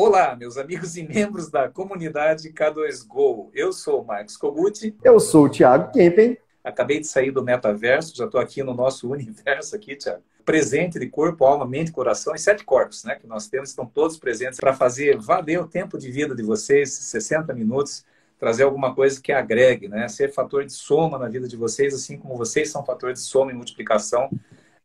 Olá, meus amigos e membros da comunidade K2Go. Eu sou o Marcos Koguti. Eu sou o Thiago Kempen. Acabei de sair do metaverso, já estou aqui no nosso universo aqui, Thiago. Presente de corpo, alma, mente, coração e sete corpos, né? Que nós temos, estão todos presentes para fazer valer o tempo de vida de vocês, 60 minutos, trazer alguma coisa que agregue, né? Ser fator de soma na vida de vocês, assim como vocês são fator de soma e multiplicação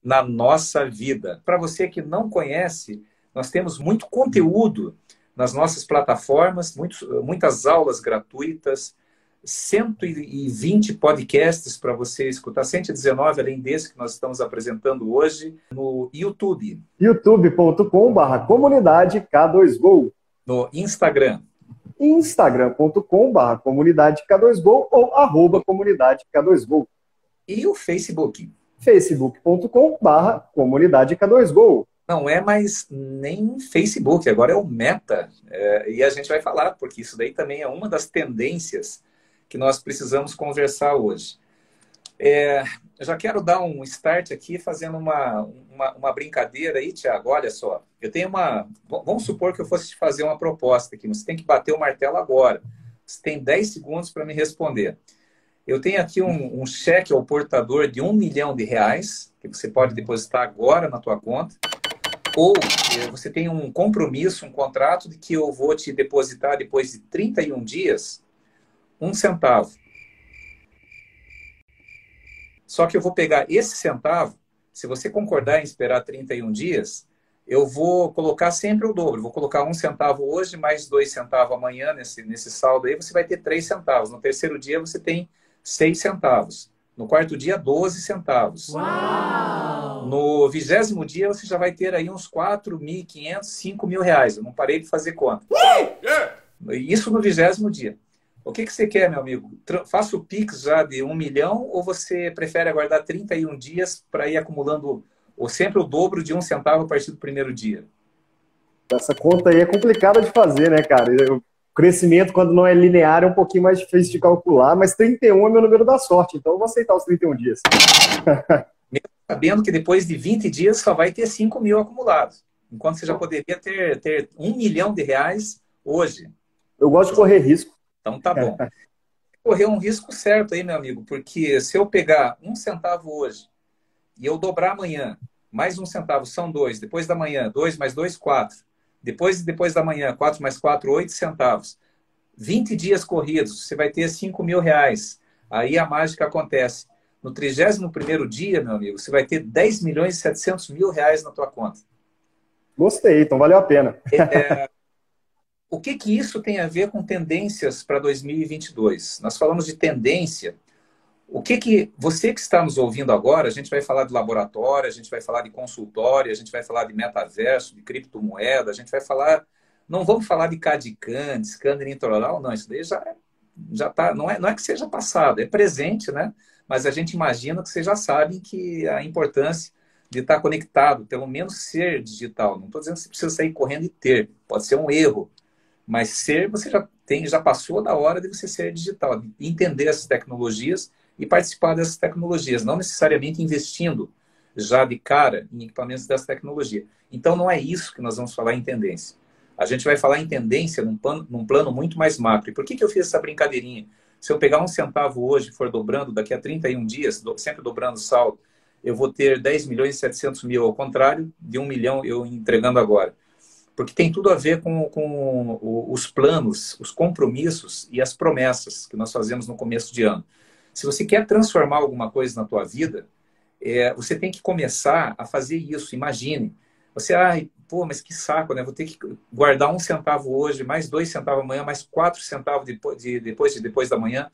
na nossa vida. Para você que não conhece, nós temos muito conteúdo nas nossas plataformas, muitos, muitas aulas gratuitas, 120 podcasts para você escutar, 119 além desse que nós estamos apresentando hoje no YouTube. youtube.com.br comunidade K2Go. No Instagram. instagram.com.br comunidade K2Go ou arroba comunidade K2Go. E o Facebook. facebook.com.br comunidade K2Go não é mais nem Facebook, agora é o Meta. É, e a gente vai falar, porque isso daí também é uma das tendências que nós precisamos conversar hoje. É, eu já quero dar um start aqui fazendo uma, uma, uma, brincadeira aí, Tiago. Olha só, eu tenho uma. Vamos supor que eu fosse te fazer uma proposta aqui, você tem que bater o martelo agora. Você tem 10 segundos para me responder. Eu tenho aqui um, um cheque ao portador de um milhão de reais, que você pode depositar agora na tua conta. Ou eh, você tem um compromisso, um contrato de que eu vou te depositar depois de 31 dias um centavo. Só que eu vou pegar esse centavo, se você concordar em esperar 31 dias, eu vou colocar sempre o dobro. Vou colocar um centavo hoje, mais dois centavos amanhã nesse, nesse saldo aí, você vai ter três centavos. No terceiro dia você tem seis centavos. No quarto dia, 12 centavos. Uau! No vigésimo dia, você já vai ter aí uns 4.500, 5 mil reais. Eu não parei de fazer conta. Uh! Isso no vigésimo dia. O que, que você quer, meu amigo? Faça o Pix já de um milhão ou você prefere aguardar 31 dias para ir acumulando ou sempre o dobro de um centavo a partir do primeiro dia? Essa conta aí é complicada de fazer, né, cara? O crescimento, quando não é linear, é um pouquinho mais difícil de calcular, mas 31 é meu número da sorte, então eu vou aceitar os 31 dias. Sabendo que depois de 20 dias só vai ter 5 mil acumulados, enquanto você já poderia ter, ter 1 milhão de reais hoje. Eu gosto de correr risco. Então tá bom. Correr um risco certo aí, meu amigo, porque se eu pegar um centavo hoje e eu dobrar amanhã, mais um centavo são dois, depois da manhã, dois mais dois, quatro depois, depois da manhã, 4 mais 4, 8 centavos. 20 dias corridos, você vai ter 5 mil reais. Aí a mágica acontece. No 31 dia, meu amigo, você vai ter 10 milhões e 700 mil reais na tua conta. Gostei, então valeu a pena. É, o que, que isso tem a ver com tendências para 2022? Nós falamos de tendência o que que você que está nos ouvindo agora, a gente vai falar de laboratório, a gente vai falar de consultório, a gente vai falar de metaverso, de criptomoeda, a gente vai falar, não vamos falar de CAD-CAM, de scanner intraoral, não, isso daí já já tá, não é, não é que seja passado, é presente, né? Mas a gente imagina que vocês já sabem que a importância de estar conectado, pelo menos ser digital. Não estou dizendo que você precisa sair correndo e ter, pode ser um erro, mas ser você já tem, já passou da hora de você ser digital, de entender essas tecnologias e participar dessas tecnologias, não necessariamente investindo já de cara em equipamentos dessa tecnologia. Então, não é isso que nós vamos falar em tendência. A gente vai falar em tendência num plano, num plano muito mais macro. E por que, que eu fiz essa brincadeirinha? Se eu pegar um centavo hoje e for dobrando daqui a 31 dias, sempre dobrando o saldo, eu vou ter 10 milhões e 700 mil, ao contrário de um milhão eu entregando agora. Porque tem tudo a ver com, com os planos, os compromissos e as promessas que nós fazemos no começo de ano. Se você quer transformar alguma coisa na tua vida, é, você tem que começar a fazer isso. Imagine. Você, ai, pô, mas que saco, né? Vou ter que guardar um centavo hoje, mais dois centavos amanhã, mais quatro centavos depois de, depois, de, depois da manhã.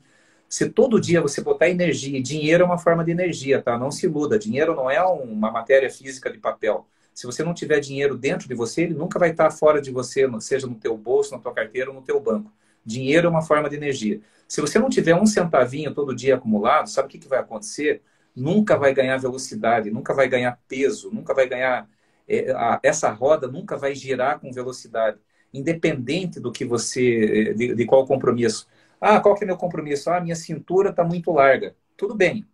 Se todo dia você botar energia, dinheiro é uma forma de energia, tá? Não se iluda. Dinheiro não é uma matéria física de papel. Se você não tiver dinheiro dentro de você, ele nunca vai estar fora de você, seja no teu bolso, na tua carteira ou no teu banco. Dinheiro é uma forma de energia. Se você não tiver um centavinho todo dia acumulado, sabe o que, que vai acontecer? Nunca vai ganhar velocidade, nunca vai ganhar peso, nunca vai ganhar. É, essa roda nunca vai girar com velocidade, independente do que você. de, de qual compromisso. Ah, qual que é meu compromisso? Ah, minha cintura está muito larga. Tudo bem.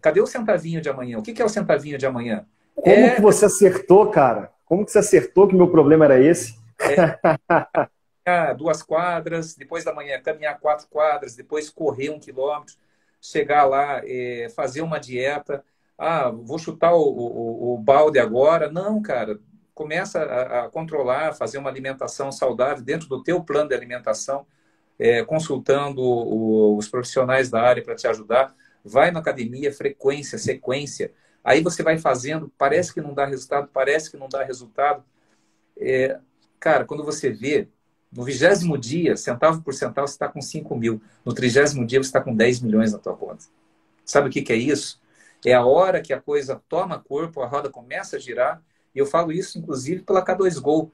Cadê o centavinho de amanhã? O que, que é o centavinho de amanhã? Como é... que você acertou, cara? Como que você acertou que meu problema era esse? É, duas quadras, depois da manhã caminhar quatro quadras, depois correr um quilômetro, chegar lá, é, fazer uma dieta. Ah, vou chutar o, o, o, balde agora. Não, cara. Começa a, a, controlar, fazer uma alimentação saudável dentro do teu plano de alimentação, é, consultando o, os profissionais da área para te ajudar. Vai na academia, frequência, sequência. Aí você vai fazendo, parece que não dá resultado, parece que não dá resultado. É, cara, quando você vê, no vigésimo dia, centavo por centavo, você está com 5 mil. No trigésimo dia, você está com 10 milhões na tua conta. Sabe o que, que é isso? É a hora que a coisa toma corpo, a roda começa a girar. E eu falo isso, inclusive, pela K2 Go.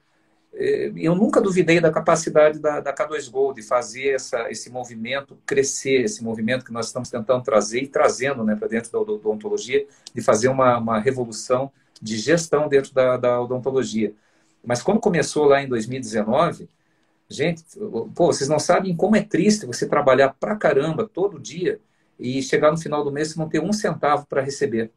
É, eu nunca duvidei da capacidade da, da K2 Go de fazer essa, esse movimento crescer, esse movimento que nós estamos tentando trazer e trazendo né, para dentro da odontologia, de fazer uma, uma revolução de gestão dentro da, da odontologia. Mas quando começou lá em 2019, Gente, pô, vocês não sabem como é triste você trabalhar pra caramba todo dia e chegar no final do mês e não ter um centavo para receber.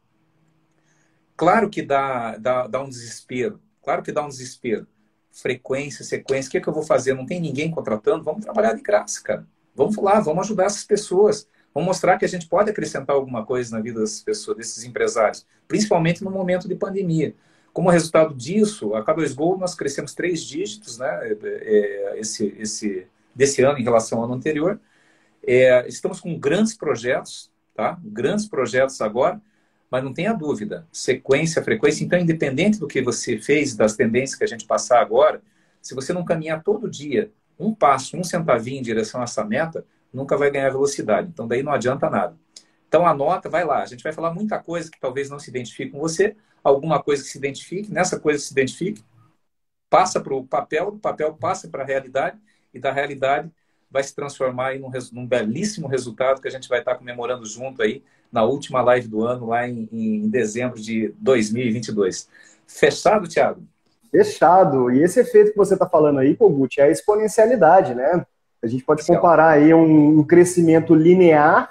Claro que dá, dá, dá um desespero. Claro que dá um desespero. Frequência, sequência, o que, é que eu vou fazer? Não tem ninguém contratando? Vamos trabalhar de graça, cara. Vamos lá, vamos ajudar essas pessoas. Vamos mostrar que a gente pode acrescentar alguma coisa na vida dessas pessoas, desses empresários, principalmente no momento de pandemia. Como resultado disso, a K2Go nós crescemos três dígitos né, é, é, esse, esse, desse ano em relação ao ano anterior. É, estamos com grandes projetos, tá? grandes projetos agora, mas não tenha dúvida, sequência, frequência. Então, independente do que você fez, das tendências que a gente passar agora, se você não caminhar todo dia um passo, um centavinho em direção a essa meta, nunca vai ganhar velocidade. Então, daí não adianta nada. Então, anota, vai lá. A gente vai falar muita coisa que talvez não se identifique com você, alguma coisa que se identifique, nessa coisa que se identifique, passa para o papel, do papel passa para a realidade, e da realidade vai se transformar em um, num belíssimo resultado que a gente vai estar comemorando junto aí na última live do ano, lá em, em dezembro de 2022. Fechado, Thiago? Fechado. E esse efeito que você está falando aí, Kogut, é a exponencialidade, né? A gente pode comparar aí um, um crescimento linear,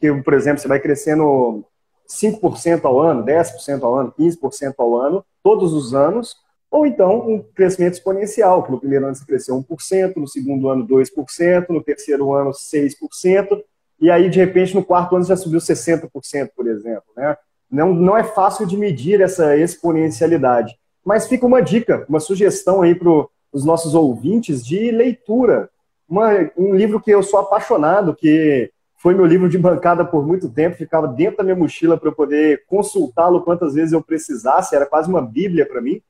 que, por exemplo, você vai crescendo 5% ao ano, 10% ao ano, 15% ao ano, todos os anos, ou então um crescimento exponencial, que no primeiro ano você cresceu 1%, no segundo ano 2%, no terceiro ano 6%, e aí de repente no quarto ano já subiu 60%, por exemplo. Né? Não, não é fácil de medir essa exponencialidade, mas fica uma dica, uma sugestão aí para os nossos ouvintes de leitura. Uma, um livro que eu sou apaixonado, que foi meu livro de bancada por muito tempo, ficava dentro da minha mochila para eu poder consultá-lo quantas vezes eu precisasse, era quase uma bíblia para mim,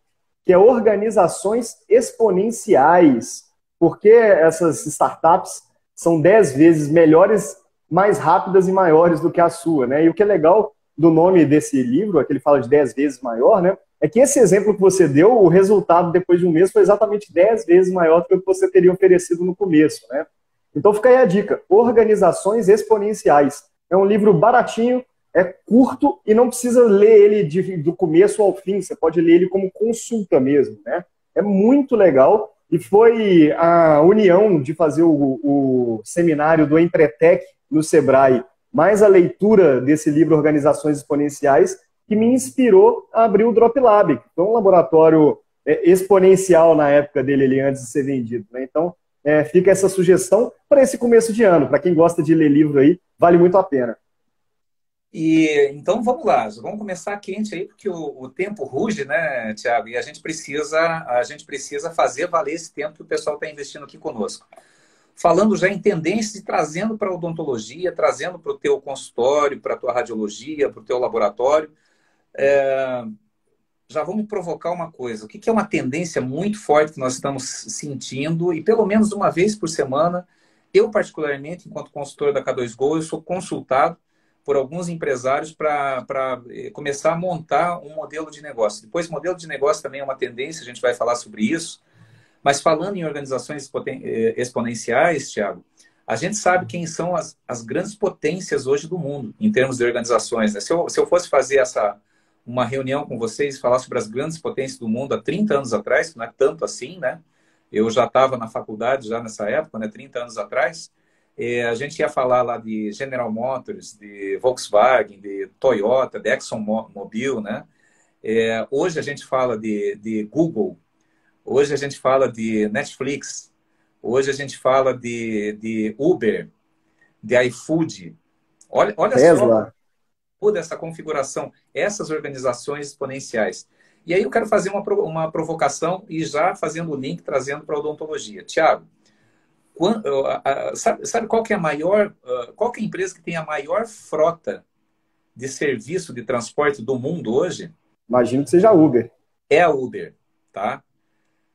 que é Organizações Exponenciais. Porque essas startups são dez vezes melhores, mais rápidas e maiores do que a sua, né? E o que é legal do nome desse livro, é que ele fala de dez vezes maior, né? É que esse exemplo que você deu, o resultado depois de um mês foi exatamente dez vezes maior do que o que você teria oferecido no começo, né? Então fica aí a dica: Organizações Exponenciais. É um livro baratinho, é curto e não precisa ler ele de, do começo ao fim. Você pode ler ele como consulta mesmo, né? É muito legal e foi a união de fazer o, o seminário do Empretec no Sebrae, mais a leitura desse livro Organizações Exponenciais, que me inspirou a abrir o Drop Lab, que foi um laboratório é, exponencial na época dele ali antes de ser vendido. Né? Então, é, fica essa sugestão para esse começo de ano. Para quem gosta de ler livro aí, vale muito a pena. E então vamos lá, vamos começar quente aí, porque o, o, tempo ruge, né, Tiago? E a gente precisa, a gente precisa fazer valer esse tempo que o pessoal está investindo aqui conosco. Falando já em tendências e trazendo para a odontologia, trazendo para o teu consultório, para a tua radiologia, para o teu laboratório. É, já vamos provocar uma coisa. O que é uma tendência muito forte que nós estamos sentindo, e pelo menos uma vez por semana, eu particularmente, enquanto consultor da K2Go, eu sou consultado por alguns empresários para eh, começar a montar um modelo de negócio. Depois, modelo de negócio também é uma tendência, a gente vai falar sobre isso. Mas falando em organizações eh, exponenciais, Thiago, a gente sabe quem são as, as grandes potências hoje do mundo, em termos de organizações. Né? Se, eu, se eu fosse fazer essa, uma reunião com vocês falar sobre as grandes potências do mundo há 30 anos atrás, que não é tanto assim, né? Eu já estava na faculdade já nessa época, né? 30 anos atrás. É, a gente ia falar lá de General Motors, de Volkswagen, de Toyota, de ExxonMobil, né? É, hoje a gente fala de, de Google, hoje a gente fala de Netflix, hoje a gente fala de, de Uber, de iFood. Olha, olha Tesla. só toda essa configuração, essas organizações exponenciais. E aí eu quero fazer uma, uma provocação e já fazendo o link, trazendo para a odontologia. Tiago, sabe, sabe, qual que é a maior, qual que é a empresa que tem a maior frota de serviço de transporte do mundo hoje? Imagino que seja a Uber. É a Uber, tá?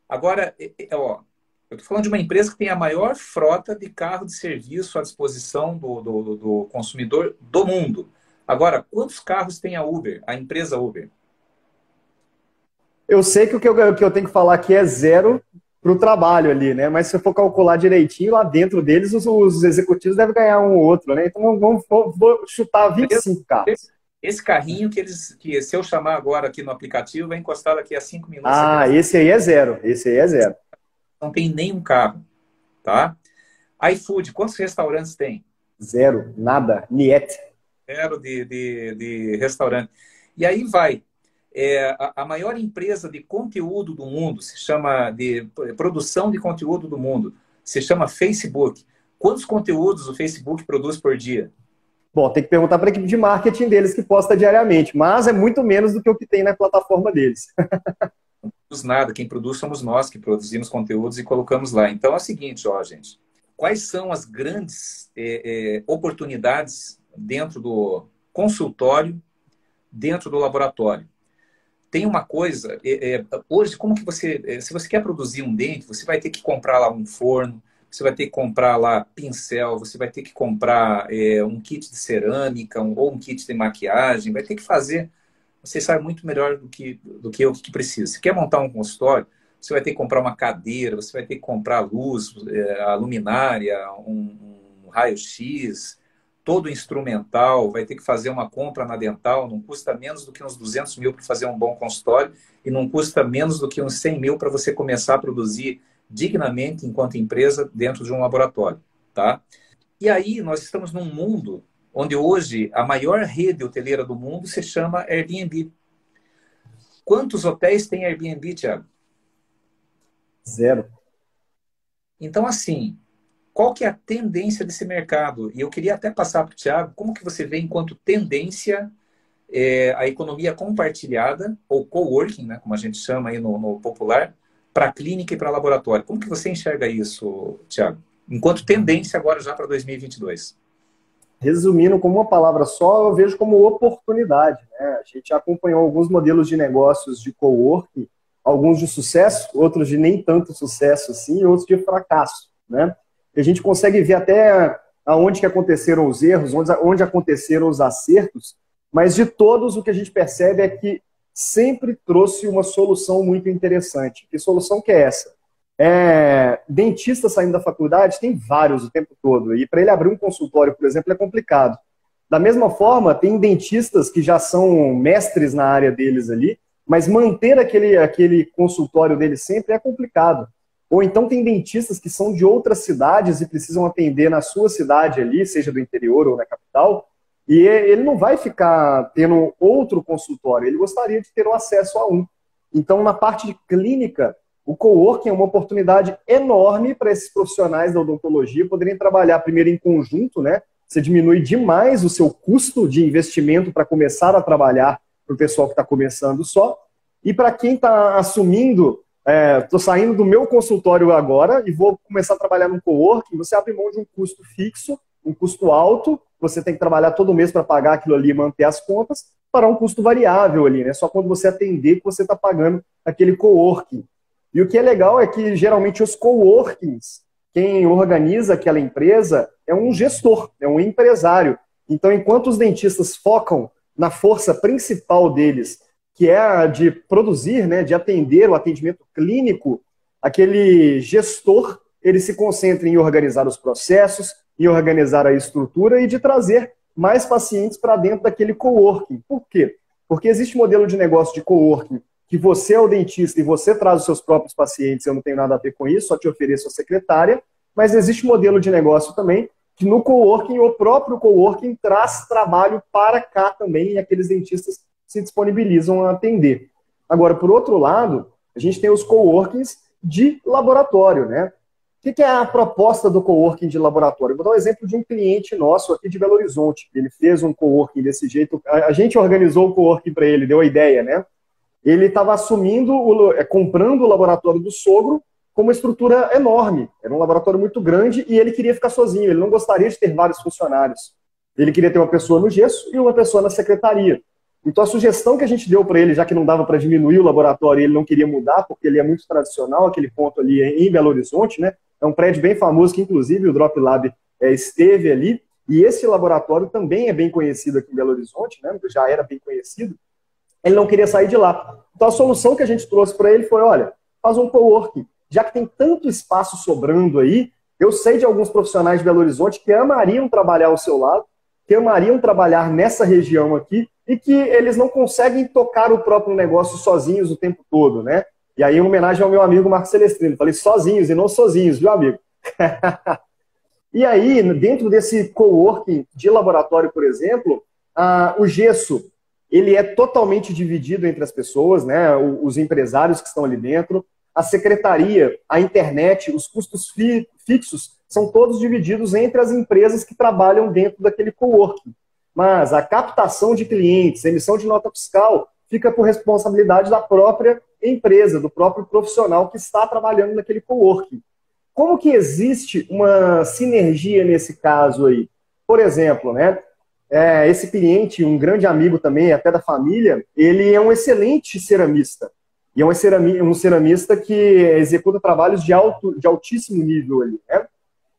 Agora, ó, eu estou falando de uma empresa que tem a maior frota de carro de serviço à disposição do, do, do consumidor do mundo. Agora, quantos carros tem a Uber, a empresa Uber? Eu sei que o que eu, que eu tenho que falar aqui é zero para o trabalho ali, né? Mas se eu for calcular direitinho, lá dentro deles, os, os executivos devem ganhar um ou outro, né? Então vamos, vamos vou chutar 25 carros. Esse, esse, carrinho que eles, que se eu chamar agora aqui no aplicativo, vai encostar daqui a 5 minutos. Ah, esse aí é zero. Esse aí é zero. Não tem nenhum carro, tá? iFood, quantos restaurantes tem? Zero, nada, niet. Zero de, de, de restaurante. E aí vai. É, a, a, maior empresa de conteúdo do mundo se chama de produção de conteúdo do mundo se chama Facebook. Quantos conteúdos o Facebook produz por dia? Bom, tem que perguntar para a equipe de marketing deles que posta diariamente, mas é muito menos do que o que tem na plataforma deles. Não produz nada, quem produz somos nós que produzimos conteúdos e colocamos lá. Então é o seguinte, ó, gente, quais são as grandes é, é, oportunidades dentro do consultório, dentro do laboratório? Tem uma coisa, é, é, hoje, como que você, é, se você quer produzir um dente, você vai ter que comprar lá um forno, você vai ter que comprar lá pincel, você vai ter que comprar é, um kit de cerâmica um, ou um kit de maquiagem, vai ter que fazer. Você sabe muito melhor do que, do que eu que precisa. Se quer montar um consultório, você vai ter que comprar uma cadeira, você vai ter que comprar luz, é, a luminária, um, um raio-x, todo instrumental, vai ter que fazer uma compra na dental, não custa menos do que uns 200 mil para fazer um bom consultório e não custa menos do que uns 100 mil para você começar a produzir dignamente enquanto empresa dentro de um laboratório, tá? E aí nós estamos num mundo onde hoje a maior rede hoteleira do mundo se chama Airbnb. Quantos hotéis tem Airbnb, Tiago? Zero. Então, assim, qual que é a tendência desse mercado? E eu queria até passar para o Tiago, como que você vê enquanto tendência é, a economia compartilhada, ou coworking, né, como a gente chama aí no, no popular, para clínica e para laboratório. Como que você enxerga isso, Tiago? Enquanto tendência agora já para 2022. Resumindo como uma palavra só, eu vejo como oportunidade. Né? A gente acompanhou alguns modelos de negócios de coworking, alguns de sucesso, outros de nem tanto sucesso assim, outros de fracasso. Né? A gente consegue ver até aonde que aconteceram os erros, onde, onde aconteceram os acertos, mas de todos o que a gente percebe é que sempre trouxe uma solução muito interessante. Que solução que é essa? É, dentista saindo da faculdade tem vários o tempo todo, e para ele abrir um consultório, por exemplo, é complicado. Da mesma forma, tem dentistas que já são mestres na área deles ali, mas manter aquele, aquele consultório dele sempre é complicado. Ou então tem dentistas que são de outras cidades e precisam atender na sua cidade ali, seja do interior ou na capital, e ele não vai ficar tendo outro consultório, ele gostaria de ter o acesso a um. Então, na parte de clínica, o coworking é uma oportunidade enorme para esses profissionais da odontologia poderem trabalhar primeiro em conjunto, né? Você diminui demais o seu custo de investimento para começar a trabalhar para o pessoal que está começando só. E para quem está assumindo estou é, saindo do meu consultório agora e vou começar a trabalhar no coworking, você abre mão de um custo fixo, um custo alto, você tem que trabalhar todo mês para pagar aquilo ali e manter as contas, para um custo variável ali, né? Só quando você atender que você está pagando aquele coworking. E o que é legal é que geralmente os coworkings, quem organiza aquela empresa é um gestor, é um empresário. Então, enquanto os dentistas focam na força principal deles, que é a de produzir, né, de atender o atendimento clínico, aquele gestor ele se concentra em organizar os processos, em organizar a estrutura e de trazer mais pacientes para dentro daquele coworking. Por quê? Porque existe modelo de negócio de coworking que você é o dentista e você traz os seus próprios pacientes, eu não tenho nada a ver com isso, só te ofereço a secretária, mas existe modelo de negócio também que no coworking, o próprio coworking traz trabalho para cá também, e aqueles dentistas se disponibilizam a atender. Agora, por outro lado, a gente tem os coworkings de laboratório, né? O que é a proposta do coworking de laboratório? Vou dar um exemplo de um cliente nosso aqui de Belo Horizonte. Ele fez um coworking desse jeito. A gente organizou o coworking para ele, deu a ideia, né? Ele estava assumindo, o, é, comprando o laboratório do sogro com uma estrutura enorme. Era um laboratório muito grande e ele queria ficar sozinho. Ele não gostaria de ter vários funcionários. Ele queria ter uma pessoa no gesso e uma pessoa na secretaria. Então a sugestão que a gente deu para ele, já que não dava para diminuir o laboratório ele não queria mudar, porque ele é muito tradicional, aquele ponto ali em Belo Horizonte, né? É um prédio bem famoso que inclusive o Drop Lab é, esteve ali. E esse laboratório também é bem conhecido aqui em Belo Horizonte, né? Já era bem conhecido. Ele não queria sair de lá. Então a solução que a gente trouxe para ele foi, olha, faz um coworking. Já que tem tanto espaço sobrando aí, eu sei de alguns profissionais de Belo Horizonte que amariam trabalhar ao seu lado, que amariam trabalhar nessa região aqui e que eles não conseguem tocar o próprio negócio sozinhos o tempo todo, né? E aí, em homenagem ao meu amigo Marcos Celestrino, falei sozinhos e não sozinhos, viu, amigo? e aí, dentro desse coworking de laboratório, por exemplo, o gesso ele é totalmente dividido entre as pessoas, né? Os empresários que estão ali dentro, a secretaria, a internet, os custos fi fixos são todos divididos entre as empresas que trabalham dentro daquele coworking. Mas a captação de clientes, emissão de nota fiscal, fica por responsabilidade da própria empresa, do próprio profissional que está trabalhando naquele coworking. Como que existe uma sinergia nesse caso aí? Por exemplo, né, é, esse cliente, um grande amigo também, até da família, ele é um excelente ceramista. E é um ceramista que executa trabalhos de, alto, de altíssimo nível ali. Né?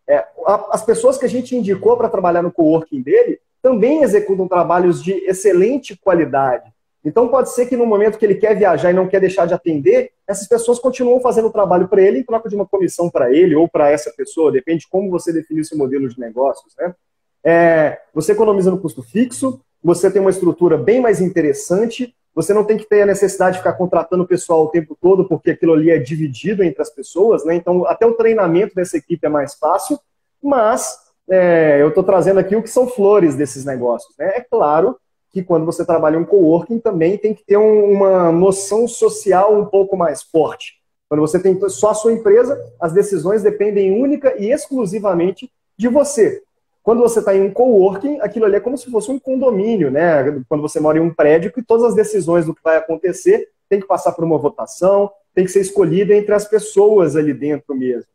É, as pessoas que a gente indicou para trabalhar no coworking dele também executam trabalhos de excelente qualidade. Então pode ser que no momento que ele quer viajar e não quer deixar de atender, essas pessoas continuam fazendo o trabalho para ele em troca de uma comissão para ele ou para essa pessoa, depende de como você definir seu modelo de negócios. Né? É, você economiza no custo fixo, você tem uma estrutura bem mais interessante, você não tem que ter a necessidade de ficar contratando o pessoal o tempo todo, porque aquilo ali é dividido entre as pessoas, né? Então até o treinamento dessa equipe é mais fácil, mas é, eu estou trazendo aqui o que são flores desses negócios. Né? É claro que quando você trabalha em um coworking também tem que ter um, uma noção social um pouco mais forte. Quando você tem só a sua empresa, as decisões dependem única e exclusivamente de você. Quando você está em um coworking, aquilo ali é como se fosse um condomínio, né? Quando você mora em um prédio, que todas as decisões do que vai acontecer tem que passar por uma votação, tem que ser escolhida entre as pessoas ali dentro mesmo.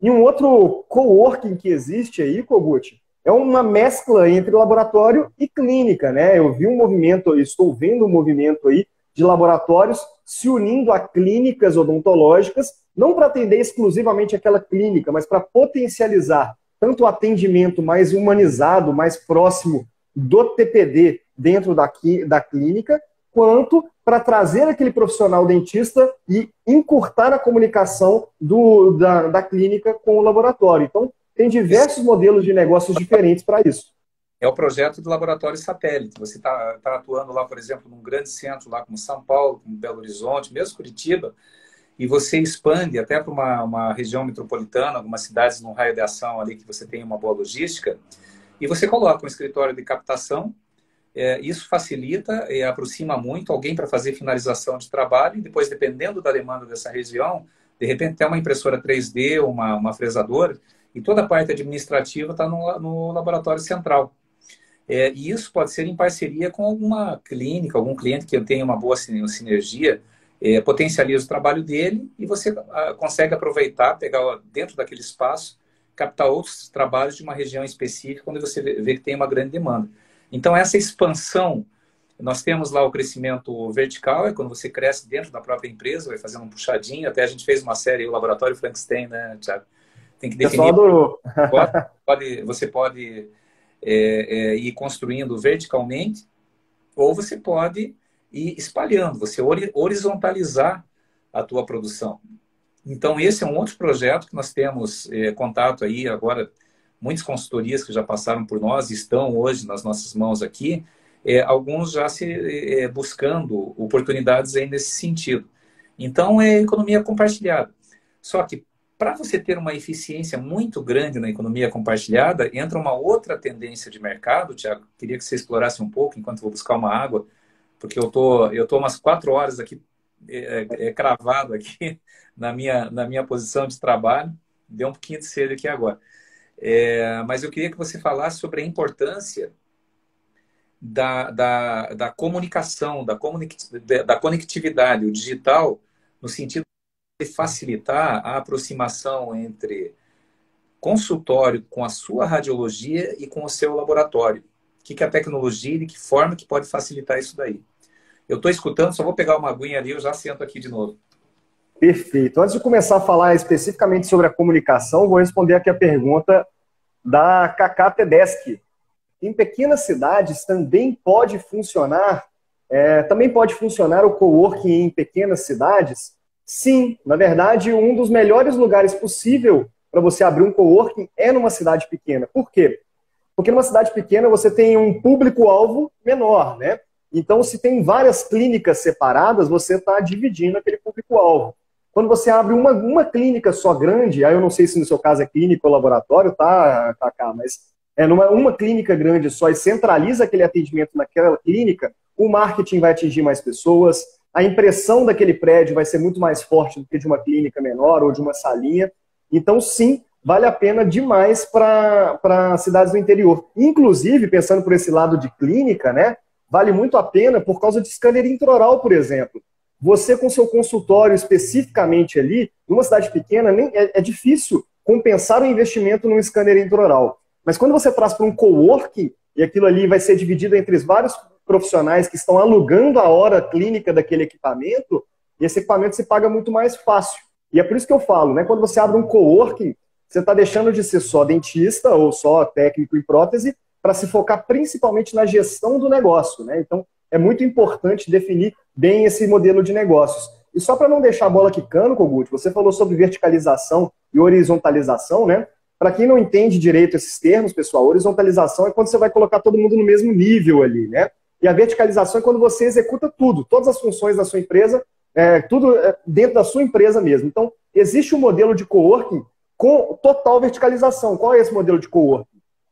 E um outro coworking que existe aí, Kogut, é uma mescla entre laboratório e clínica, né? Eu vi um movimento, estou vendo um movimento aí de laboratórios se unindo a clínicas odontológicas, não para atender exclusivamente aquela clínica, mas para potencializar tanto o atendimento mais humanizado, mais próximo do TPD dentro da, da clínica, quanto para trazer aquele profissional dentista e encurtar a comunicação do, da, da clínica com o laboratório. Então, tem diversos modelos de negócios diferentes para isso. É o projeto do laboratório satélite. Você está tá atuando lá, por exemplo, num grande centro lá como São Paulo, como Belo Horizonte, mesmo Curitiba, e você expande até para uma, uma região metropolitana, algumas cidades num raio de ação ali que você tem uma boa logística, e você coloca um escritório de captação é, isso facilita e aproxima muito alguém para fazer finalização de trabalho e depois, dependendo da demanda dessa região, de repente tem uma impressora 3D, uma, uma fresadora, e toda a parte administrativa está no, no laboratório central. É, e isso pode ser em parceria com alguma clínica, algum cliente que tenha uma boa sinergia, é, potencializa o trabalho dele e você a, ah, consegue aproveitar, pegar dentro daquele espaço, captar outros trabalhos de uma região específica, onde você vê, vê que tem uma grande demanda. Então, essa expansão, nós temos lá o crescimento vertical, é quando você cresce dentro da própria empresa, vai fazendo um puxadinho. Até a gente fez uma série, o Laboratório Frankenstein, né, Thiago? Tem que definir. Pode, pode, você pode é, é, ir construindo verticalmente, ou você pode ir espalhando, você horizontalizar a tua produção. Então, esse é um outro projeto que nós temos é, contato aí agora muitas consultorias que já passaram por nós estão hoje nas nossas mãos aqui, é, alguns já se é, buscando oportunidades aí nesse sentido. Então, é economia compartilhada. Só que para você ter uma eficiência muito grande na economia compartilhada, entra uma outra tendência de mercado, Tiago. Queria que você explorasse um pouco enquanto vou buscar uma água, porque eu tô, eu tô umas quatro horas aqui é, é, é, cravado aqui na minha, na minha posição de trabalho. Deu um pouquinho de sede aqui agora. É, mas eu queria que você falasse sobre a importância da, da, da comunicação, da, da conectividade, o digital, no sentido de facilitar a aproximação entre consultório com a sua radiologia e com o seu laboratório. O que, que a tecnologia e de que forma que pode facilitar isso daí? Eu estou escutando, só vou pegar uma aguinha ali, eu já sento aqui de novo. Perfeito. Antes de começar a falar especificamente sobre a comunicação, vou responder aqui a pergunta da Cacá Tedeschi. Em pequenas cidades também pode funcionar, é, também pode funcionar o coworking em pequenas cidades? Sim, na verdade, um dos melhores lugares possível para você abrir um coworking é numa cidade pequena. Por quê? Porque numa cidade pequena você tem um público-alvo menor, né? Então, se tem várias clínicas separadas, você está dividindo aquele público-alvo. Quando você abre uma, uma clínica só grande, aí eu não sei se no seu caso é clínica ou laboratório, tá, Cacá, mas é numa uma clínica grande só e centraliza aquele atendimento naquela clínica, o marketing vai atingir mais pessoas, a impressão daquele prédio vai ser muito mais forte do que de uma clínica menor ou de uma salinha. Então, sim, vale a pena demais para cidades do interior. Inclusive, pensando por esse lado de clínica, né? Vale muito a pena por causa de scanner intraoral, por exemplo. Você com seu consultório especificamente ali, numa cidade pequena, nem, é, é difícil compensar o investimento num scanner intraoral. Mas quando você traz para um coworking, e aquilo ali vai ser dividido entre os vários profissionais que estão alugando a hora clínica daquele equipamento, e esse equipamento se paga muito mais fácil. E é por isso que eu falo, né? Quando você abre um coworking, você está deixando de ser só dentista ou só técnico em prótese para se focar principalmente na gestão do negócio, né? Então, é muito importante definir bem esse modelo de negócios. E só para não deixar a bola quicando, Kogut, você falou sobre verticalização e horizontalização, né? Para quem não entende direito esses termos, pessoal, horizontalização é quando você vai colocar todo mundo no mesmo nível ali, né? E a verticalização é quando você executa tudo, todas as funções da sua empresa, é, tudo é, dentro da sua empresa mesmo. Então, existe um modelo de coworking com total verticalização. Qual é esse modelo de coworking?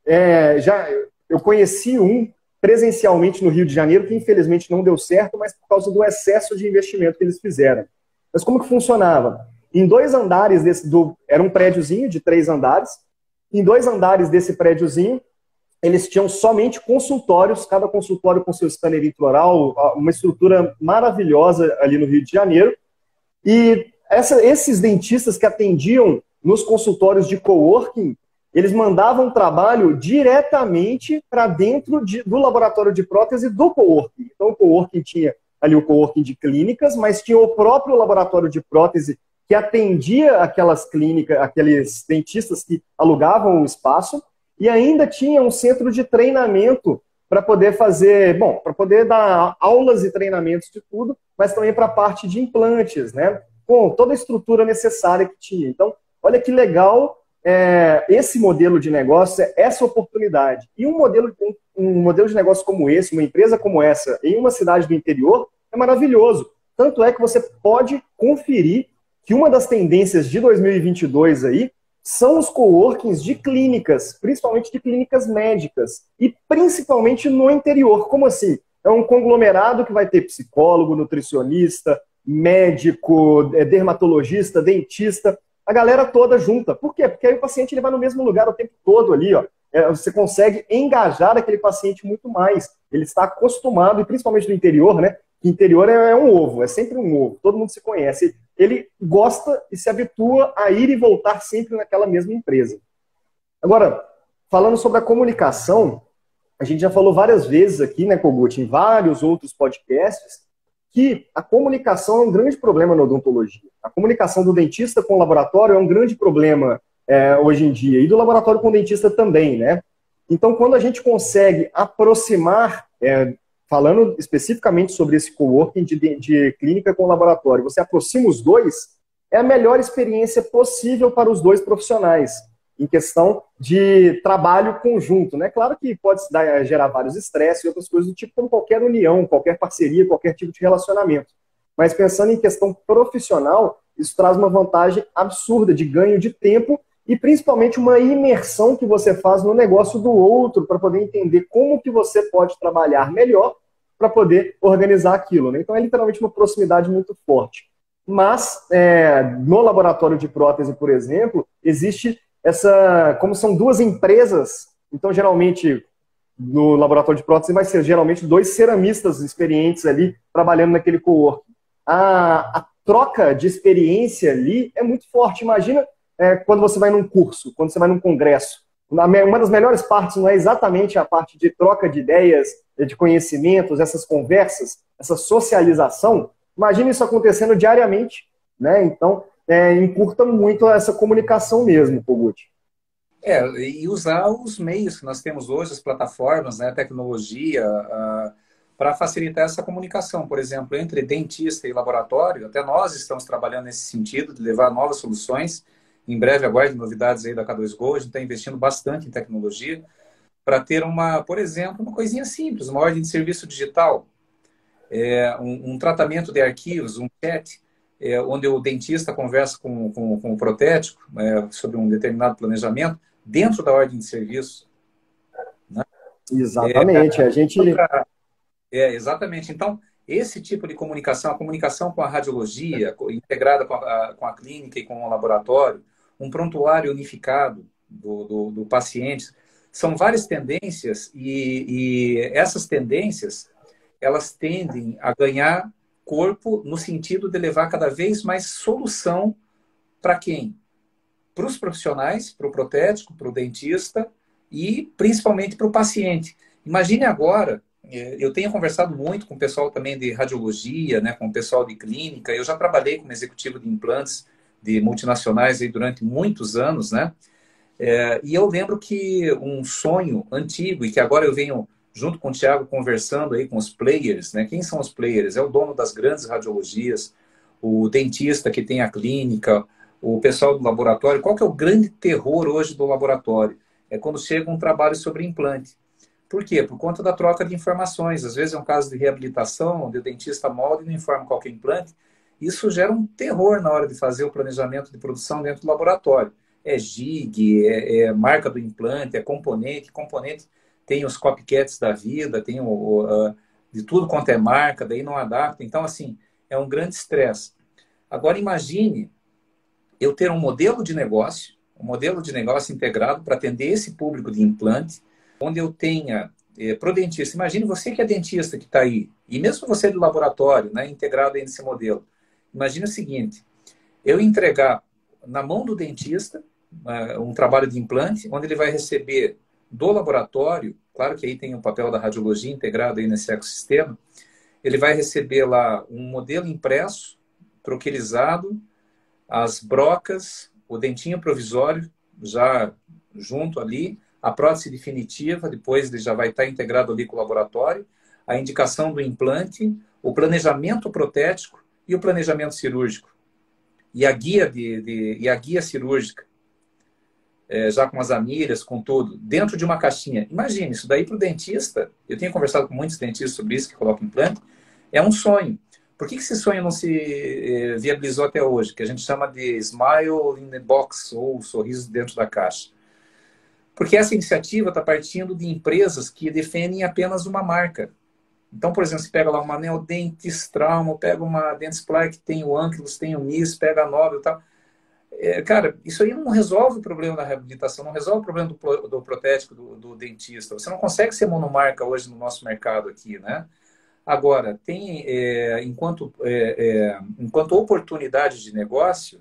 É, já eu conheci um presencialmente no Rio de Janeiro que infelizmente não deu certo, mas por causa do excesso de investimento que eles fizeram. Mas como que funcionava? Em dois andares desse, do, era um prédiozinho de três andares. Em dois andares desse prédiozinho, eles tinham somente consultórios, cada consultório com seu scanner intraoral, uma estrutura maravilhosa ali no Rio de Janeiro. E essa, esses dentistas que atendiam nos consultórios de coworking, eles mandavam trabalho diretamente para dentro de, do laboratório de prótese do coworking. Então, o coworking tinha ali o coworking de clínicas, mas tinha o próprio laboratório de prótese que atendia aquelas clínicas, aqueles dentistas que alugavam o espaço, e ainda tinha um centro de treinamento para poder fazer, bom, para poder dar aulas e treinamentos de tudo, mas também para a parte de implantes, né? Com toda a estrutura necessária que tinha. Então, olha que legal é, esse modelo de negócio, essa oportunidade. E um modelo, um modelo de negócio como esse, uma empresa como essa, em uma cidade do interior, é maravilhoso. Tanto é que você pode conferir que uma das tendências de 2022 aí são os coworkings de clínicas, principalmente de clínicas médicas, e principalmente no interior. Como assim? É um conglomerado que vai ter psicólogo, nutricionista, médico, é, dermatologista, dentista, a galera toda junta. Por quê? Porque aí o paciente ele vai no mesmo lugar o tempo todo ali, ó. É, você consegue engajar aquele paciente muito mais. Ele está acostumado, e principalmente no interior, né? Interior é, é um ovo, é sempre um ovo, todo mundo se conhece. Ele gosta e se habitua a ir e voltar sempre naquela mesma empresa. Agora, falando sobre a comunicação, a gente já falou várias vezes aqui, né, Kogut, em vários outros podcasts, que a comunicação é um grande problema na odontologia. A comunicação do dentista com o laboratório é um grande problema é, hoje em dia, e do laboratório com o dentista também, né? Então, quando a gente consegue aproximar é, falando especificamente sobre esse coworking de, de clínica com laboratório, você aproxima os dois, é a melhor experiência possível para os dois profissionais, em questão de trabalho conjunto. Né? Claro que pode dar, gerar vários estresses e outras coisas do tipo, como qualquer união, qualquer parceria, qualquer tipo de relacionamento. Mas pensando em questão profissional, isso traz uma vantagem absurda de ganho de tempo e principalmente uma imersão que você faz no negócio do outro para poder entender como que você pode trabalhar melhor para poder organizar aquilo. Né? Então é literalmente uma proximidade muito forte. Mas é, no laboratório de prótese, por exemplo, existe essa. Como são duas empresas, então geralmente no laboratório de prótese vai ser geralmente dois ceramistas experientes ali trabalhando naquele co-work. A, a, troca de experiência ali é muito forte. Imagina é, quando você vai num curso, quando você vai num congresso. Uma das melhores partes não é exatamente a parte de troca de ideias, de conhecimentos, essas conversas, essa socialização. Imagina isso acontecendo diariamente, né? Então, é, encurta muito essa comunicação mesmo, Kogut. É, e usar os meios que nós temos hoje, as plataformas, né, a tecnologia, para facilitar essa comunicação. Por exemplo, entre dentista e laboratório, até nós estamos trabalhando nesse sentido, de levar novas soluções. Em breve, aguarde novidades aí da K2Go. A gente está investindo bastante em tecnologia para ter uma, por exemplo, uma coisinha simples, uma ordem de serviço digital, é, um, um, tratamento de arquivos, um chat, é, onde o dentista conversa com, com, com o protético é, sobre um determinado planejamento, dentro da ordem de serviço. Né? Exatamente. a gente. É, exatamente. Então, esse tipo de comunicação, a comunicação com a radiologia, integrada com a, com a clínica e com o laboratório, um prontuário unificado do, do, do paciente, são várias tendências e, e essas tendências elas tendem a ganhar corpo no sentido de levar cada vez mais solução para quem? para os profissionais, para o protético, para o dentista e principalmente para o paciente. Imagine agora, é, eu tenho conversado muito com o pessoal também de radiologia, né, com o pessoal de clínica. Eu já trabalhei como executivo de implantes de multinacionais aí durante muitos anos, né? É, e eu lembro que um sonho antigo e que agora eu venho junto com o Tiago conversando aí com os players, né? Quem são os players? É o dono das grandes radiologias, o dentista que tem a clínica, o pessoal do laboratório, qual que é o grande terror hoje do laboratório? É quando chega um trabalho sobre implante. Por quê? Por conta da troca de informações. Às vezes é um caso de reabilitação, onde o dentista molda e não informa qual é o implante. Isso gera um terror na hora de fazer o planejamento de produção dentro do laboratório. É gig, é, é marca do implante, é componente. Componente tem os copycats da vida, tem o, o, de tudo quanto é marca, daí não adapta. Então, assim, é um grande estresse. Agora, imagine eu ter um modelo de negócio, um modelo de negócio integrado para atender esse público de implante, onde eu tenha é, pro dentista. Imagine você que é dentista que está aí, e mesmo você do laboratório, né, integrado aí nesse modelo. Imagine o seguinte: eu entregar na mão do dentista uh, um trabalho de implante, onde ele vai receber do laboratório, claro que aí tem o papel da radiologia integrado aí nesse ecossistema, ele vai receber lá um modelo impresso, troquelizado, as brocas, o dentinho provisório já junto ali, a prótese definitiva, depois ele já vai estar integrado ali com o laboratório, a indicação do implante, o planejamento protético e o planejamento cirúrgico. E a guia, de, de e a guia cirúrgica, é, já com as amílias, com tudo, dentro de uma caixinha. Imagine, isso daí para o dentista, eu tenho conversado com muitos dentistas sobre isso, que colocam implante, é um sonho. Por que esse sonho não se eh, viabilizou até hoje? Que a gente chama de smile in the box, ou sorriso dentro da caixa. Porque essa iniciativa está partindo de empresas que defendem apenas uma marca. Então, por exemplo, você pega lá uma Neodentes Trauma, pega uma Dentsply que tem o Ankylos, tem o NIS, pega a Nobel e tal. É, cara, isso aí não resolve o problema da reabilitação, não resolve o problema do, do protético do, do dentista. Você não consegue ser monomarca hoje no nosso mercado aqui, né? Agora, tem, é, enquanto, é, é, enquanto oportunidade de negócio,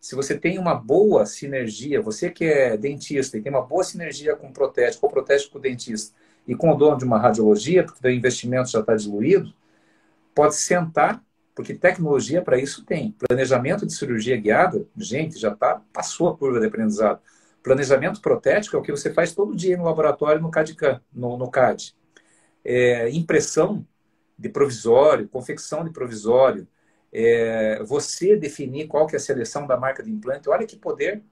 se você tem uma boa sinergia, você que é dentista e tem uma boa sinergia com o protético, ou protético com o dentista, e com o dono de uma radiologia, porque o investimento já está diluído, pode sentar, porque tecnologia para isso tem. Planejamento de cirurgia guiada, gente, já tá, passou a curva de aprendizado. Planejamento protético é o que você faz todo dia no laboratório no CAD. No, no CAD. É, impressão de provisório, confecção de provisório, é, você definir qual que é a seleção da marca de implante, olha que poder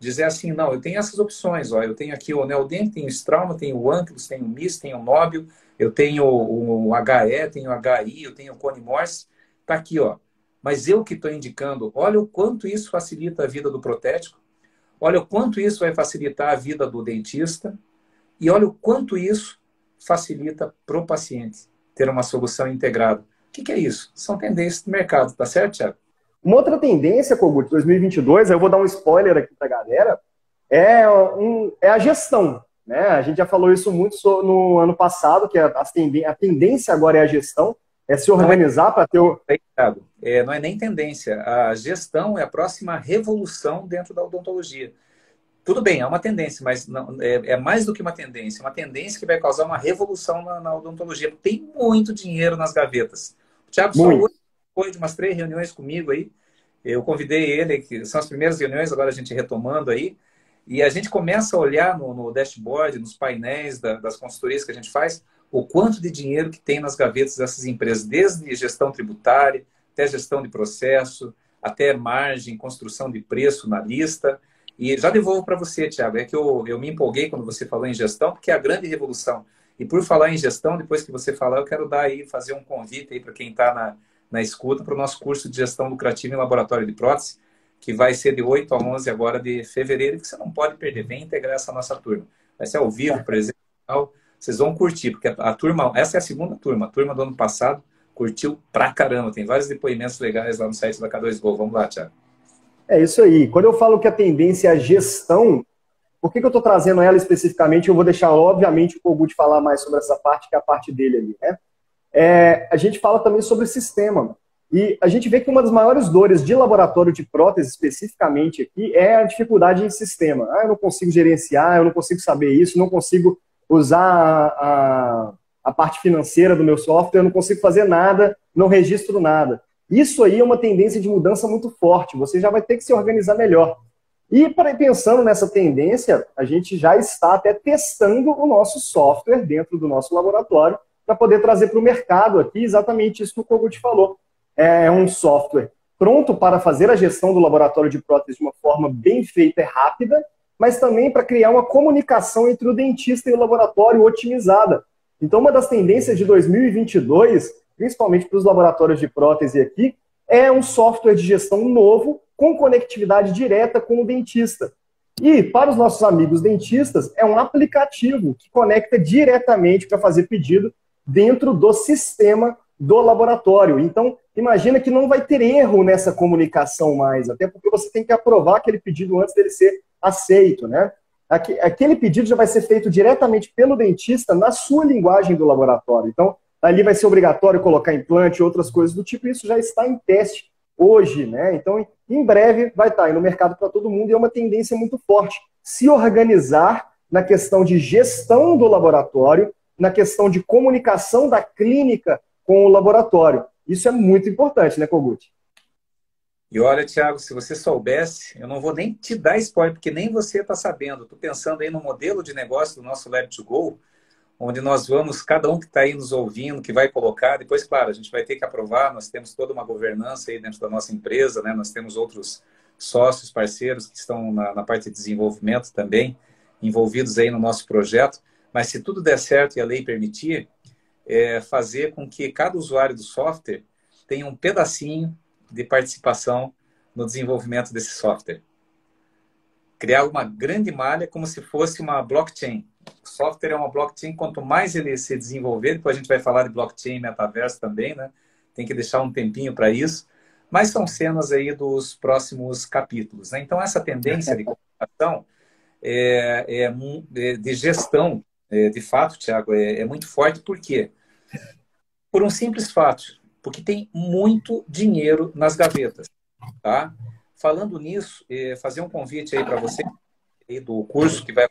dizer assim, não, eu tenho essas opções, ó, eu tenho aqui o Neodent, tenho o Strauma, tenho o Ankylos, tenho o MIS, tenho o Nobel, eu tenho o, HE, tenho o HI, eu tenho o Cone Morse, tá aqui, ó. Mas eu que estou indicando, olha o quanto isso facilita a vida do protético, olha o quanto isso vai facilitar a vida do dentista e olha o quanto isso facilita para o paciente. ter uma solução integrada. O que, que é isso? São tendências do mercado, tá certo, Thiago? Uma outra tendência, Kogut, 2022, eu vou dar um spoiler aqui para a galera, é, um, é a gestão. Né? A gente já falou isso muito no ano passado, que a, a tendência agora é a gestão, é se organizar para ter o. É, não é nem tendência. A gestão é a próxima revolução dentro da odontologia. Tudo bem, é uma tendência, mas não, é, é, mais do que uma tendência. É uma tendência que vai causar uma revolução na, na odontologia. Tem muito dinheiro nas gavetas. O Thiago só foi de umas três reuniões comigo aí. Eu convidei ele, que são as primeiras reuniões, agora a gente retomando aí. E a gente começa a olhar no, no dashboard, nos painéis da, das consultorias que a gente faz, o quanto de dinheiro que tem nas gavetas dessas empresas, desde gestão tributária, até gestão de processo, até margem, construção de preço na lista. E já devolvo para você, Tiago, é que eu, eu me empolguei quando você falou em gestão, porque é a grande revolução. E por falar em gestão, depois que você falar, eu quero dar aí, fazer um convite aí para quem está na, na escuta para o nosso curso de gestão lucrativa em laboratório de prótese, que vai ser de 8 a 11 agora de fevereiro, que você não pode perder. Vem integrar essa nossa turma. Vai ser ao vivo, presencial. Vocês vão curtir, porque a, turma, essa é a segunda turma. A turma do ano passado curtiu pra caramba. Tem vários depoimentos legais lá no site da K2Go. Vamos lá, Tiago. É isso aí. Quando eu falo que a tendência é a gestão, por que, que eu estou trazendo ela especificamente? Eu vou deixar, obviamente, o Kogut falar mais sobre essa parte, que é a parte dele ali, né? É, a gente fala também sobre sistema. E a gente vê que uma das maiores dores de laboratório de prótese, especificamente aqui, é a dificuldade em sistema. Ah, eu não consigo gerenciar, eu não consigo saber isso, não consigo usar a, a parte financeira do meu software, eu não consigo fazer nada, não registro nada. Isso aí é uma tendência de mudança muito forte, você já vai ter que se organizar melhor. E pensando nessa tendência, a gente já está até testando o nosso software dentro do nosso laboratório para poder trazer para o mercado aqui exatamente isso que o Kogut falou é um software pronto para fazer a gestão do laboratório de prótese de uma forma bem feita e rápida, mas também para criar uma comunicação entre o dentista e o laboratório otimizada. Então, uma das tendências de 2022, principalmente para os laboratórios de prótese aqui, é um software de gestão novo com conectividade direta com o dentista. E para os nossos amigos dentistas, é um aplicativo que conecta diretamente para fazer pedido dentro do sistema do laboratório. Então, imagina que não vai ter erro nessa comunicação mais, até porque você tem que aprovar aquele pedido antes dele ser aceito, né? Aquele pedido já vai ser feito diretamente pelo dentista na sua linguagem do laboratório. Então, ali vai ser obrigatório colocar implante e outras coisas do tipo, isso já está em teste hoje, né? Então, em breve vai estar aí no mercado para todo mundo e é uma tendência muito forte. Se organizar na questão de gestão do laboratório, na questão de comunicação da clínica com o laboratório. Isso é muito importante, né, Kogut? E olha, Tiago, se você soubesse, eu não vou nem te dar spoiler, porque nem você está sabendo. Estou pensando aí no modelo de negócio do nosso Lab to Go, onde nós vamos, cada um que está aí nos ouvindo, que vai colocar, depois, claro, a gente vai ter que aprovar, nós temos toda uma governança aí dentro da nossa empresa, né? Nós temos outros sócios, parceiros que estão na, na parte de desenvolvimento também, envolvidos aí no nosso projeto. Mas se tudo der certo e a lei permitir, é fazer com que cada usuário do software tenha um pedacinho de participação no desenvolvimento desse software. Criar uma grande malha como se fosse uma blockchain. O software é uma blockchain, quanto mais ele se desenvolver, depois a gente vai falar de blockchain metaverso também, né? Tem que deixar um tempinho para isso. Mas são cenas aí dos próximos capítulos. Né? Então, essa tendência de comunicação é, é, é de gestão é, de fato, Tiago, é, é, muito forte. Por quê? Por um simples fato. Porque tem muito dinheiro nas gavetas. Tá? Falando nisso, é, fazer um convite aí para você do curso que vai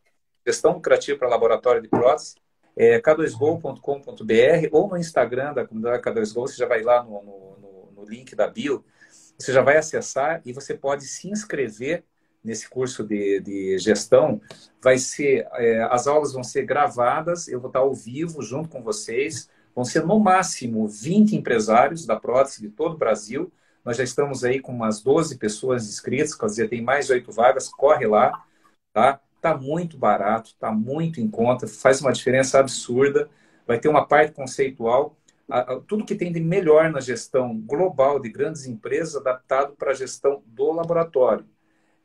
gestão lucrativa para laboratório de prótese, é k2go.com.br ou no Instagram da comunidade K2Go, você já vai lá no, no, no link da bio, você já vai acessar e você pode se inscrever nesse curso de, de gestão, vai ser, é, as aulas vão ser gravadas, eu vou estar ao vivo junto com vocês, vão ser no máximo 20 empresários da prótese de todo o Brasil, nós já estamos aí com umas 12 pessoas inscritas, quer dizer, tem mais oito vagas, corre lá, tá? Tá muito barato, tá muito em conta, faz uma diferença absurda, vai ter uma parte conceitual, tudo que tem de melhor na gestão global de grandes empresas adaptado para a gestão do laboratório.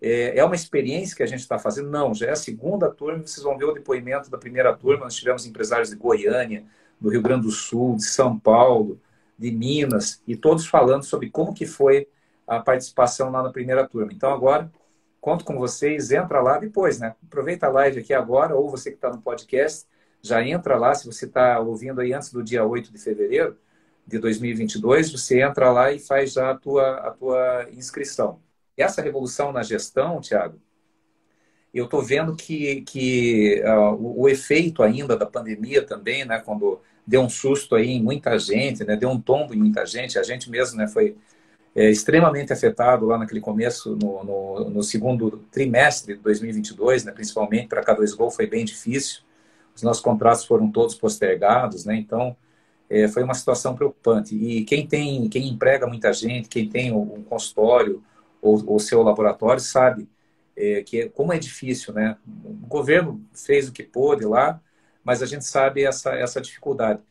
É, é uma experiência que a gente está fazendo? Não, já é a segunda turma, vocês vão ver o depoimento da primeira turma, nós tivemos empresários de Goiânia, do Rio Grande do Sul, de São Paulo, de Minas, e todos falando sobre como que foi a participação lá na primeira turma. Então, agora, conto com vocês, entra lá depois, né? Aproveita a live aqui agora, ou você que está no podcast, já entra lá, se você está ouvindo aí antes do dia 8 de fevereiro de 2022, você entra lá e faz já a tua, a tua inscrição. Essa revolução na gestão, Tiago, eu estou vendo que, que uh, o, o, efeito ainda da pandemia também, né, quando deu um susto aí em muita gente, né, deu um tombo em muita gente, a gente mesmo né, foi é, extremamente afetado lá naquele começo, no, no, no segundo trimestre de 2022, né, principalmente para a K2Go foi bem difícil, os nossos contratos foram todos postergados, né, então é, foi uma situação preocupante. E quem tem, quem emprega muita gente, quem tem um consultório ou o seu laboratório sabe é, que é, como é difícil, né? O governo fez o que pôde lá, mas a gente sabe essa, essa dificuldade.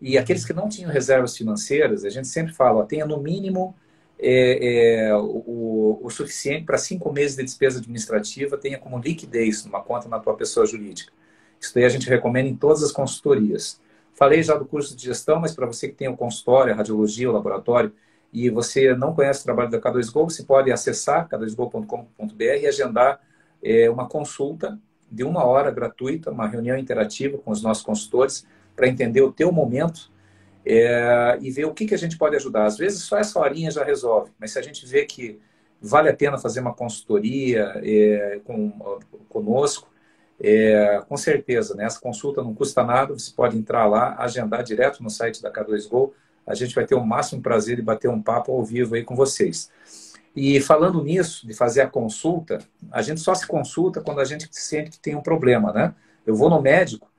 E aqueles que não tinham reservas financeiras, a gente sempre fala, ó, tenha no mínimo é, é, o, o, suficiente para cinco meses de despesa administrativa, tenha como liquidez numa conta na tua pessoa jurídica. Isso daí a gente recomenda em todas as consultorias. Falei já do curso de gestão, mas para você que tem o consultório, a radiologia, o laboratório, e você não conhece o trabalho da K2Go, você pode acessar k2go.com.br e agendar é, uma consulta de uma hora gratuita, uma reunião interativa com os nossos consultores, para entender o teu momento é, e ver o que, que a gente pode ajudar. Às vezes só essa horinha já resolve, mas se a gente vê que vale a pena fazer uma consultoria é, com, conosco, é, com certeza, né? essa consulta não custa nada, você pode entrar lá, agendar direto no site da K2Go, a gente vai ter o máximo prazer de bater um papo ao vivo aí com vocês. E falando nisso, de fazer a consulta, a gente só se consulta quando a gente sente que tem um problema, né? Eu vou no médico,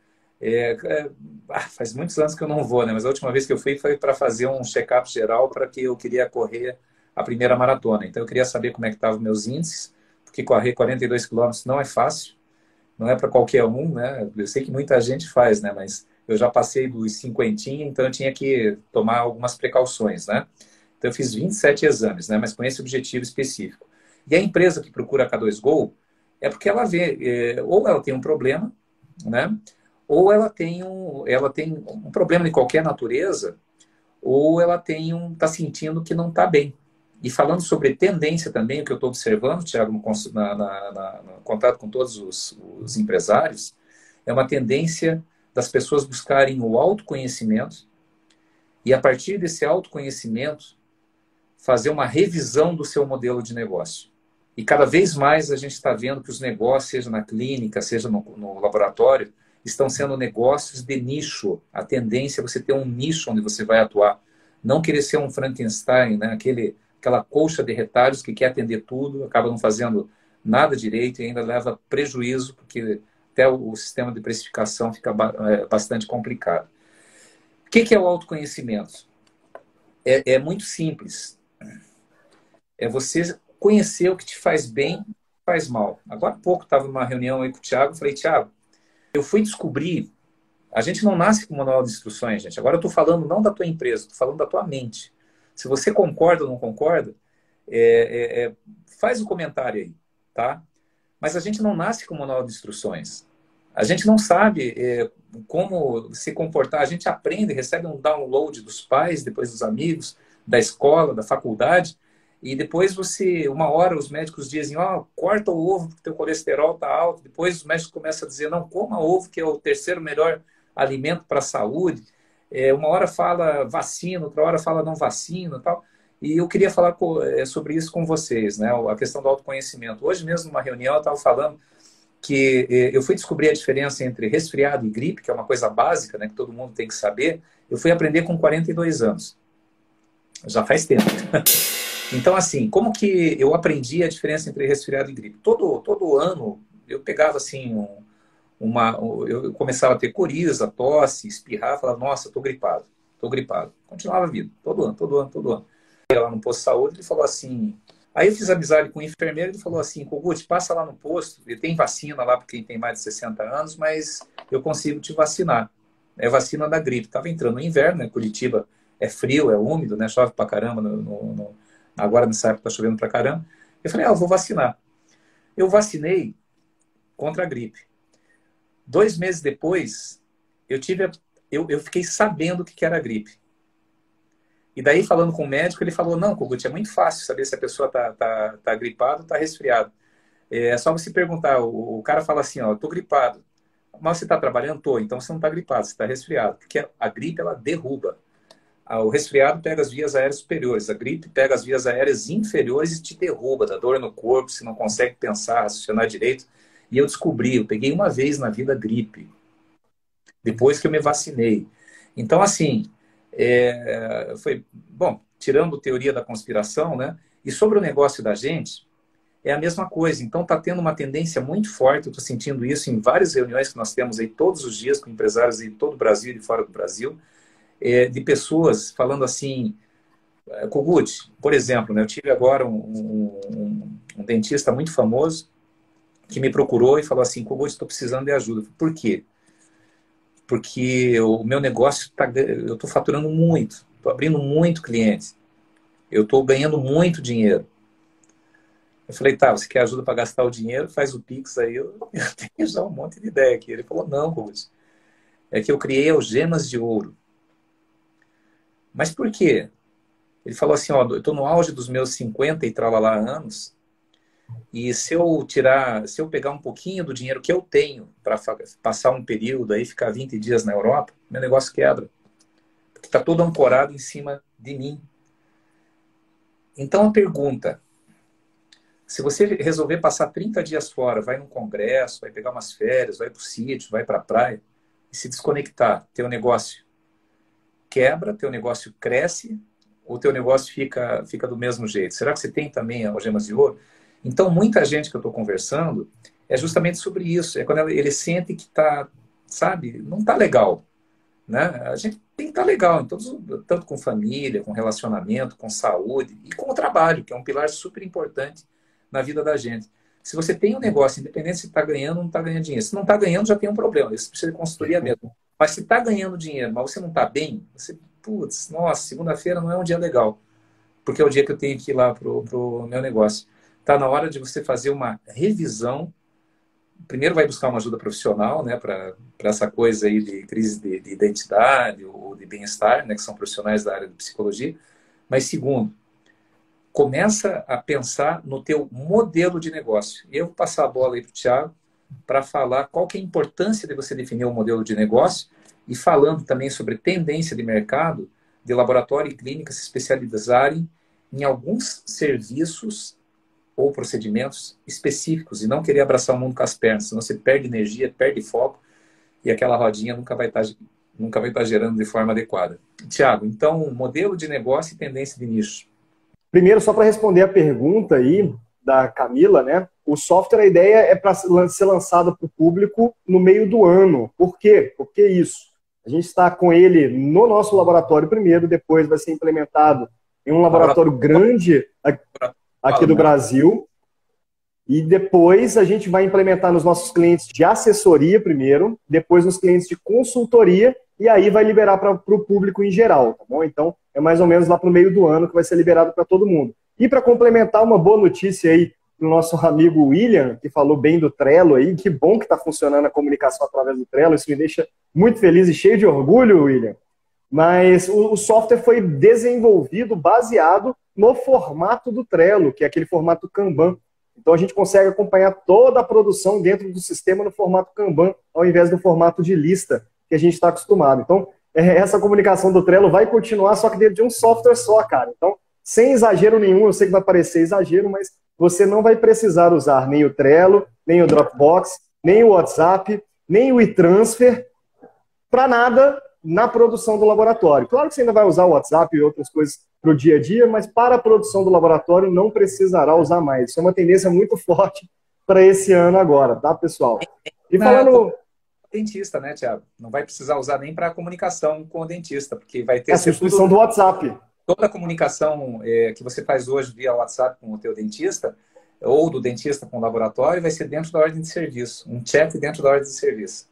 é, é, ah, faz muitos anos que eu não vou, né? Mas a última vez que eu fui foi para fazer um check-up geral para que eu queria correr a primeira maratona. Então eu queria saber como é que estavam meus índices, porque correr 42 quilômetros não é fácil, não é para qualquer um, né? Eu sei que muita gente faz, né? Mas eu já passei dos cinquentinha, então eu tinha que tomar algumas precauções, né? Então eu fiz 27 exames, né? Mas com esse objetivo específico. E a empresa que procura a K2Go é porque ela vê, é, ou ela tem um problema, né? Ou ela tem um, ela tem um problema de qualquer natureza, ou ela tem um, está sentindo que não está bem. E falando sobre tendência também, o que eu estou observando, Tiago, no, na, na, na, no contato com todos os, os empresários, é uma tendência das pessoas buscarem o autoconhecimento e, a partir desse autoconhecimento, fazer uma revisão do seu modelo de negócio. E cada vez mais a gente está vendo que os negócios, seja na clínica, seja no, no, laboratório, estão sendo negócios de nicho. A tendência é você ter um nicho onde você vai atuar. Não querer ser um Frankenstein, né? Aquele, aquela colcha de retalhos que quer atender tudo, acaba não fazendo nada direito e ainda leva prejuízo, porque até o sistema de precificação fica é, bastante complicado. O que é o autoconhecimento? É, é muito simples. É você conhecer o que te faz bem e faz mal. Agora há pouco estava numa reunião aí com o Thiago, falei, Thiago, eu fui descobrir, a gente não nasce com manual de instruções, gente. Agora eu estou falando não da tua empresa, estou falando da tua mente. Se você concorda ou não concorda, é, é, é, faz o um comentário aí, tá? Mas a gente não nasce com manual de instruções. A gente não sabe é, como se comportar. A gente aprende, recebe um download dos pais, depois dos amigos, da escola, da faculdade, e depois você, uma hora, os médicos dizem, ó, oh, corta o ovo porque teu colesterol está alto. Depois os médicos começam a dizer, não, coma ovo que é o terceiro melhor alimento para a saúde. É, uma hora fala vacina, outra hora fala não vacina tal. E eu queria falar é, sobre isso com vocês, né? A questão do autoconhecimento. Hoje mesmo, numa reunião, eu estava falando que é, eu fui descobrir a diferença entre resfriado e gripe, que é uma coisa básica, né, que todo mundo tem que saber. Eu fui aprender com 42 anos. Já faz tempo. Então, assim, como que eu aprendi a diferença entre resfriado e gripe? Todo, todo ano eu pegava assim um, uma, eu começava a ter coriza, tosse, espirrar, falava, nossa, estou gripado, estou gripado. Continuava a vida, todo ano, todo ano, todo ano lá no posto de saúde, ele falou assim. Aí eu fiz amizade com o enfermeiro, ele falou assim: Kogut, passa lá no posto, ele tem vacina lá para quem tem mais de 60 anos, mas eu consigo te vacinar. É vacina da gripe. Estava entrando no inverno, né? Curitiba é frio, é úmido, né? Chove pra caramba. No, no, no... Agora nessa época tá chovendo pra caramba. Eu falei: Ah, eu vou vacinar. Eu vacinei contra a gripe. Dois meses depois, eu tive eu, eu fiquei sabendo o que era gripe. E daí, falando com o médico, ele falou: não, Kogut, é muito fácil saber se a pessoa está tá, tá gripado ou está resfriado. É só você perguntar. O, o cara fala assim: ó, estou gripado. Mas você está trabalhando? Tô. Então você não está gripado, você está resfriado. Porque a gripe, ela derruba. O resfriado pega as vias aéreas superiores, a gripe pega as vias aéreas inferiores e te derruba, dá dor no corpo, você não consegue pensar, raciocinar direito. E eu descobri, eu peguei uma vez na vida gripe, depois que eu me vacinei. Então, assim, é, foi, bom, tirando teoria da conspiração, né? E sobre o negócio da gente, é a mesma coisa. Então, está tendo uma tendência muito forte, eu estou sentindo isso em várias reuniões que nós temos aí todos os dias com empresários de todo o Brasil e fora do Brasil, é, de pessoas falando assim, é, Kogut, por exemplo, né, eu tive agora um, um, um, dentista muito famoso que me procurou e falou assim, Kogut, estou precisando de ajuda. Por quê? porque o meu negócio está. Eu estou faturando muito, estou abrindo muito clientes, eu estou ganhando muito dinheiro. Eu falei, tá, você quer ajuda para gastar o dinheiro? Faz o Pix aí. Eu, eu, tenho já um monte de ideia aqui. Ele falou, não, Ruth. É que eu criei algemas de ouro. Mas por quê? Ele falou assim, ó, eu estou no auge dos meus 50 e tralalá anos e se eu tirar, se eu pegar um pouquinho do dinheiro que eu tenho para passar um período aí, ficar 20 dias na Europa, meu negócio quebra. Porque está todo ancorado em cima de mim. Então a pergunta: se você resolver passar 30 dias fora, vai num congresso, vai pegar umas férias, vai para o sítio, vai para a praia, e se desconectar, teu negócio quebra, teu negócio cresce, ou teu negócio fica, fica do mesmo jeito? Será que você tem também algemas de ouro? Então, muita gente que eu estou conversando é justamente sobre isso. É quando ele sente que está, sabe, não está legal. Né? A gente tem que estar tá legal, em todos, tanto com família, com relacionamento, com saúde e com o trabalho, que é um pilar super importante na vida da gente. Se você tem um negócio, independente se está ganhando ou não está ganhando dinheiro, se não está ganhando, já tem um problema. Isso precisa de consultoria mesmo. Mas se está ganhando dinheiro, mas você não está bem, você, putz, nossa, segunda-feira não é um dia legal, porque é o dia que eu tenho que ir lá para o meu negócio. Está na hora de você fazer uma revisão. Primeiro vai buscar uma ajuda profissional, né, para essa coisa aí de crise de, de identidade ou de bem-estar, né, que são profissionais da área de psicologia. Mas segundo, começa a pensar no teu modelo de negócio. Eu vou passar a bola aí para o Thiago para falar qual que é a importância de você definir um modelo de negócio e falando também sobre tendência de mercado de laboratório e clínica se especializarem em alguns serviços ou procedimentos específicos e não querer abraçar o mundo com as pernas, senão você perde energia, perde foco e aquela rodinha nunca vai estar, tá, nunca vai estar tá gerando de forma adequada. Tiago, então, modelo de negócio e tendência de nicho. Primeiro, só para responder a pergunta aí da Camila, né? O software, a ideia é para ser lançado para o público no meio do ano. Por quê? Por que isso? A gente está com ele no nosso laboratório primeiro, depois vai ser implementado em um laboratório grande aqui do Brasil. E depois a gente vai implementar nos nossos clientes de assessoria primeiro, depois nos clientes de consultoria e aí vai liberar para o público em geral, tá bom? Então é mais ou menos lá para o meio do ano que vai ser liberado para todo mundo. E para complementar uma boa notícia aí do nosso amigo William, que falou bem do Trello aí, que bom que está funcionando a comunicação através do Trello, isso me deixa muito feliz e cheio de orgulho, William. Mas o, software foi desenvolvido baseado no formato do Trello, que é aquele formato Kanban. Então a gente consegue acompanhar toda a produção dentro do sistema no formato Kanban, ao invés do formato de lista que a gente está acostumado. Então, é, essa comunicação do Trello vai continuar, só que dentro de um software só, cara. Então, sem exagero nenhum, eu sei que vai parecer exagero, mas você não vai precisar usar nem o Trello, nem o Dropbox, nem o WhatsApp, nem o e-transfer, para nada na produção do laboratório. Claro que você ainda vai usar o WhatsApp e outras coisas para o dia a dia, mas para a produção do laboratório não precisará usar mais. Isso é uma tendência muito forte para esse ano agora, tá, pessoal? E falando. Dentista, né, Tiago? Não vai precisar usar nem para comunicação com o dentista, porque vai ter. A substituição do WhatsApp. Toda a comunicação é, que você faz hoje via WhatsApp com o teu dentista, ou do dentista com o laboratório, vai ser dentro da ordem de serviço. Um chat dentro da ordem de serviço.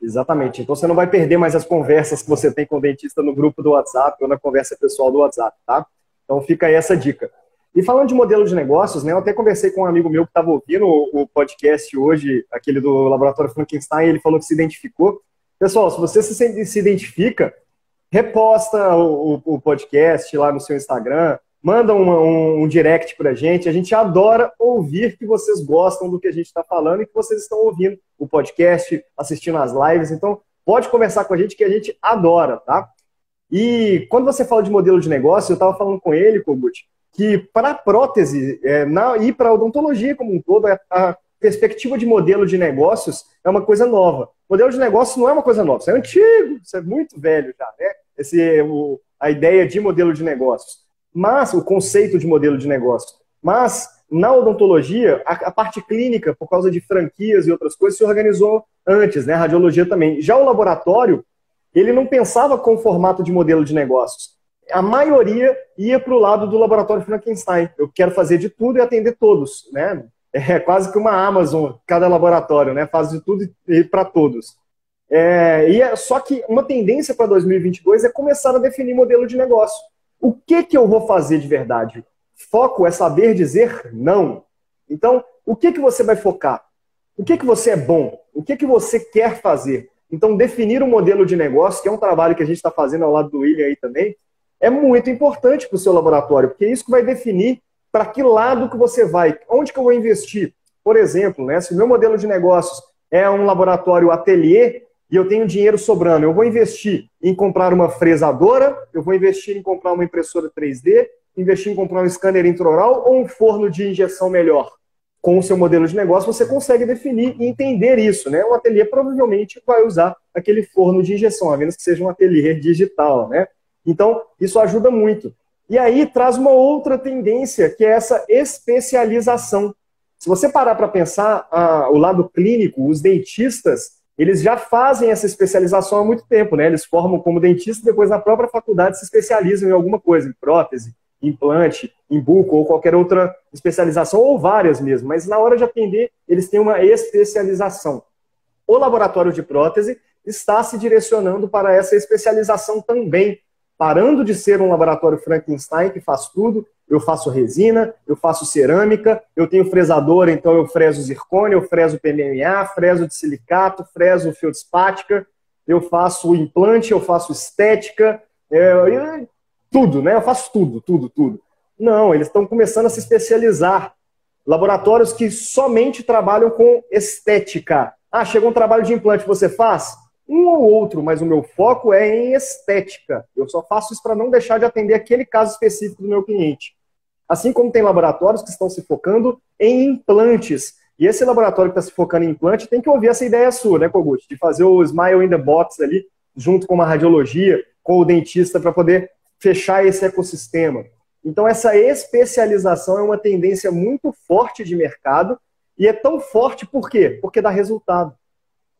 Exatamente. Então você não vai perder mais as conversas que você tem com o dentista no grupo do WhatsApp ou na conversa pessoal do WhatsApp, tá? Então fica aí essa dica. E falando de modelo de negócios, né, eu até conversei com um amigo meu que estava ouvindo o, podcast hoje, aquele do Laboratório Frankenstein, ele falou que se identificou. Pessoal, se você se identifica, reposta o, o, podcast lá no seu Instagram, manda um, um direct pra gente. A gente adora ouvir que vocês gostam do que a gente está falando e que vocês estão ouvindo o podcast, assistindo as lives. Então, pode conversar com a gente que a gente adora, tá? E quando você fala de modelo de negócio, eu estava falando com ele, Kogut, que para prótese é, na, e para odontologia como um todo, a, a perspectiva de modelo de negócios é uma coisa nova. Modelo de negócio não é uma coisa nova, isso é antigo, isso é muito velho já, né? Esse, o, a ideia de modelo de negócios. Mas, o conceito de modelo de negócio. Mas, na odontologia, a, a, parte clínica, por causa de franquias e outras coisas, se organizou antes, né? A radiologia também. Já o laboratório, ele não pensava com o formato de modelo de negócios. A maioria ia para o lado do laboratório Frankenstein. Eu quero fazer de tudo e atender todos, né? É quase que uma Amazon, cada laboratório, né? Faz de tudo e para todos. É, e é, só que uma tendência para 2022 é começar a definir modelo de negócio. O que, que eu vou fazer de verdade? Foco é saber dizer não. Então, o que, que você vai focar? O que, que você é bom? O que, que você quer fazer? Então, definir um modelo de negócio, que é um trabalho que a gente está fazendo ao lado do William aí também, é muito importante para o seu laboratório, porque é isso que vai definir para que lado que você vai, onde que eu vou investir. Por exemplo, né, se o meu modelo de negócios é um laboratório ateliê e eu tenho dinheiro sobrando, eu vou investir em comprar uma fresadora, eu vou investir em comprar uma impressora 3D, investir em comprar um scanner intraoral ou um forno de injeção melhor com o seu modelo de negócio, você consegue definir e entender isso. Né? Um ateliê provavelmente vai usar aquele forno de injeção, a menos que seja um ateliê digital. Né? Então, isso ajuda muito. E aí traz uma outra tendência, que é essa especialização. Se você parar para pensar o lado clínico, os dentistas, eles já fazem essa especialização há muito tempo, né? Eles formam como dentista, depois na própria faculdade se especializam em alguma coisa, em prótese, implante, em buco ou qualquer outra especialização, ou várias mesmo, mas na hora de atender, eles têm uma especialização. O laboratório de prótese está se direcionando para essa especialização também, parando de ser um laboratório Frankenstein que faz tudo. Eu faço resina, eu faço cerâmica, eu tenho fresadora, então eu freso zircônia, eu freso PMMA, freso de silicato, freso feldspática, eu faço implante, eu faço estética, é, tudo, né? Eu faço tudo, tudo, tudo. Não, eles estão começando a se especializar. Laboratórios que somente trabalham com estética. Ah, chegou um trabalho de implante, você faz? Um ou outro, mas o meu foco é em estética. Eu só faço isso para não deixar de atender aquele caso específico do meu cliente. Assim como tem laboratórios que estão se focando em implantes. E esse laboratório que está se focando em implante tem que ouvir essa ideia sua, né, Kogut? De fazer o Smile in the Box ali, junto com uma radiologia, com o dentista, para poder fechar esse ecossistema. Então, essa especialização é uma tendência muito forte de mercado e é tão forte por quê? Porque dá resultado.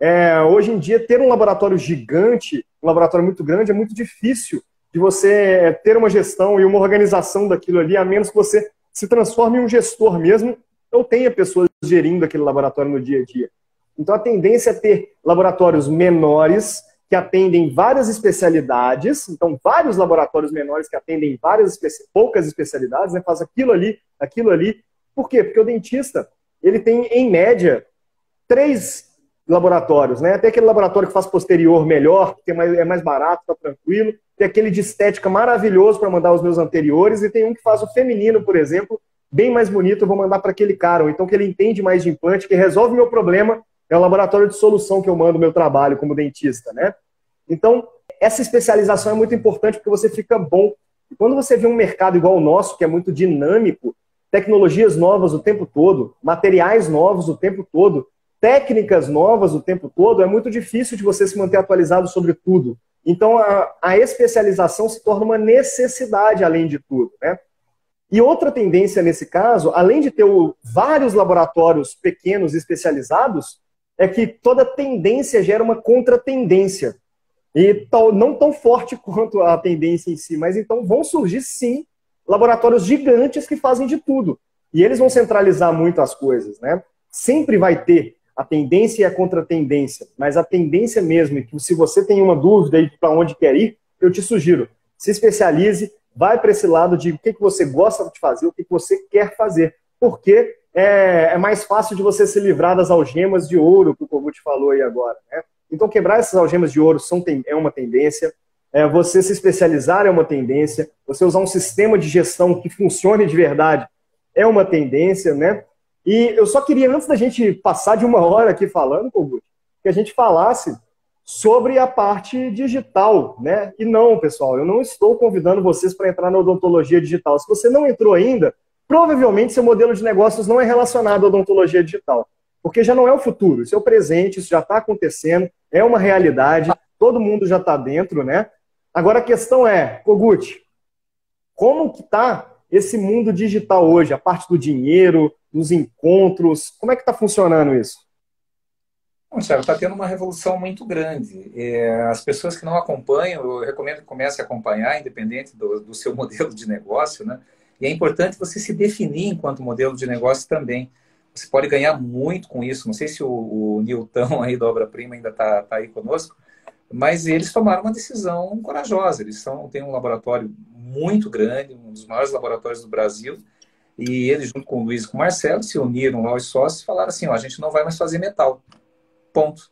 É, hoje em dia, ter um laboratório gigante, um laboratório muito grande, é muito difícil de você ter uma gestão e uma organização daquilo ali, a menos que você se transforme em um gestor mesmo ou tenha pessoas gerindo aquele laboratório no dia a dia. Então, a tendência é ter laboratórios menores, que atendem várias especialidades, então vários laboratórios menores que atendem várias especi poucas especialidades, né, faz aquilo ali, aquilo ali. Por quê? Porque o dentista ele tem em média três laboratórios, né? Tem aquele laboratório que faz posterior melhor, que é mais, barato, tá tranquilo. Tem aquele de estética maravilhoso para mandar os meus anteriores e tem um que faz o feminino, por exemplo, bem mais bonito, eu vou mandar para aquele cara, ou então que ele entende mais de implante, que resolve meu problema é o laboratório de solução que eu mando meu trabalho como dentista, né? Então, essa especialização é muito importante porque você fica bom. E quando você vê um mercado igual o nosso, que é muito dinâmico, tecnologias novas o tempo todo, materiais novos o tempo todo, técnicas novas o tempo todo, é muito difícil de você se manter atualizado sobre tudo. Então, a, a especialização se torna uma necessidade, além de tudo, né? E outra tendência nesse caso, além de ter o, vários laboratórios pequenos especializados, é que toda tendência gera uma contratendência. E tal, não tão forte quanto a tendência em si, mas então vão surgir sim laboratórios gigantes que fazem de tudo. E eles vão centralizar muito as coisas, né? Sempre vai ter a tendência e a contratendência, mas a tendência mesmo, que se você tem uma dúvida aí para onde quer ir, eu te sugiro, se especialize, vai para esse lado de o que, que você gosta de fazer, o que, que você quer fazer. Porque é, é, mais fácil de você se livrar das algemas de ouro que o Kogut falou aí agora. Né? Então, quebrar essas algemas de ouro são, é uma tendência. É, você se especializar é uma tendência. Você usar um sistema de gestão que funcione de verdade é uma tendência, né? E eu só queria, antes da gente passar de uma hora aqui falando, Kogut, que a gente falasse sobre a parte digital, né? E não, pessoal, eu não estou convidando vocês para entrar na odontologia digital. Se você não entrou ainda, provavelmente seu modelo de negócios não é relacionado à odontologia digital, porque já não é o futuro, isso é o presente, isso já está acontecendo, é uma realidade, todo mundo já está dentro, né? Agora a questão é, Kogut, como que está esse mundo digital hoje, a parte do dinheiro, dos encontros, como é que está funcionando isso? Thiago, está tendo uma revolução muito grande. É, as pessoas que não acompanham, eu recomendo que comece a acompanhar, independente do, do, seu modelo de negócio, né? E é importante você se definir enquanto modelo de negócio também. Você pode ganhar muito com isso. Não sei se o, o Nilton aí da Obra-Prima ainda está tá aí conosco, mas eles tomaram uma decisão corajosa. Eles são, têm um laboratório muito grande, um dos maiores laboratórios do Brasil, e eles, junto com o Luiz e com o Marcelo, se uniram aos sócios e falaram assim: ó, a gente não vai mais fazer metal. Ponto.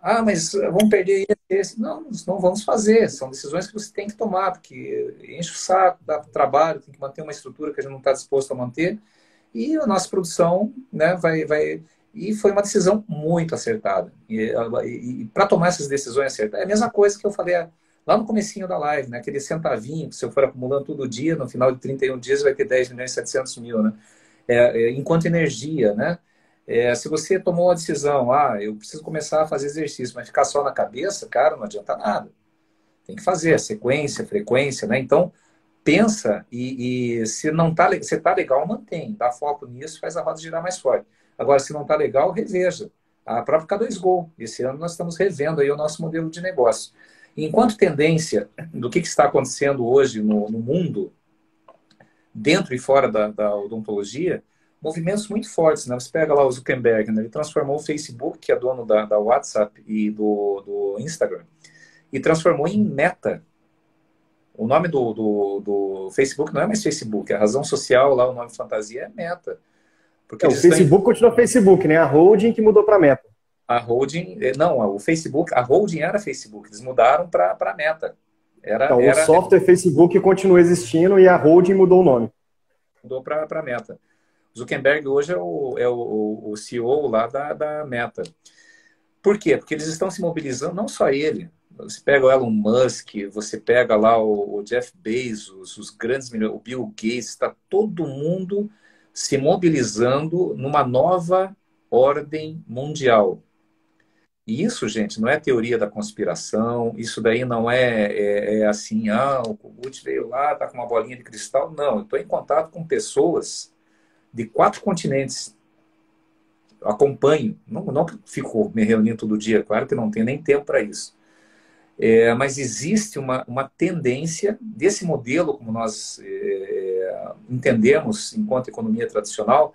Ah, mas vamos perder esse. Não, não vamos fazer. São decisões que você tem que tomar, porque enche o saco, dá trabalho, tem que manter uma estrutura que a gente não está disposto a manter. E a nossa produção né, vai, vai. E foi uma decisão muito acertada. E, e, e para tomar essas decisões acertadas, é a mesma coisa que eu falei lá no comecinho da live, né? Aquele centavinho que se eu for acumulando todo dia, no final de 31 dias vai ter 10 milhões e 700 mil, né? É, é, enquanto energia, né? É, se você tomou a decisão, ah, eu preciso começar a fazer exercício, mas ficar só na cabeça, cara, não adianta nada. Tem que fazer sequência, frequência, né? Então, pensa e, e se não tá, se tá legal, mantém. Dá foco nisso, faz a roda girar mais forte. Agora, se não tá legal, reveja. A própria K2Go. Esse ano nós estamos revendo aí o nosso modelo de negócio. Enquanto tendência do que, que está acontecendo hoje no, no, mundo, dentro e fora da, da odontologia, movimentos muito fortes. Né? Você pega lá o Zuckerberg, né? ele transformou o Facebook, que é dono da, da WhatsApp e do, do Instagram, e transformou em Meta. O nome do, do, do, Facebook não é mais Facebook, a razão social lá, o nome fantasia é Meta. Porque é, o Facebook continua Facebook, né? A holding que mudou para Meta. A holding, eh, não, o Facebook, a holding era Facebook, eles mudaram para Meta. Era, então, era, o software Facebook continua existindo e a holding mudou o nome. Mudou para Meta. Zuckerberg hoje é o, é o, o CEO lá da, da Meta. Por quê? Porque eles estão se mobilizando, não só ele. Você pega o Elon Musk, você pega lá o, o Jeff Bezos, os grandes o Bill Gates, está todo mundo se mobilizando numa nova ordem mundial. E isso, gente, não é teoria da conspiração, isso daí não é, é, é assim, ah, o Kubut veio lá, tá com uma bolinha de cristal. Não, eu estou em contato com pessoas de quatro continentes. acompanho, não, não fico me reunindo todo dia, claro que não tenho nem tempo para isso. É, mas existe uma, uma tendência desse modelo, como nós é, entendemos enquanto economia tradicional,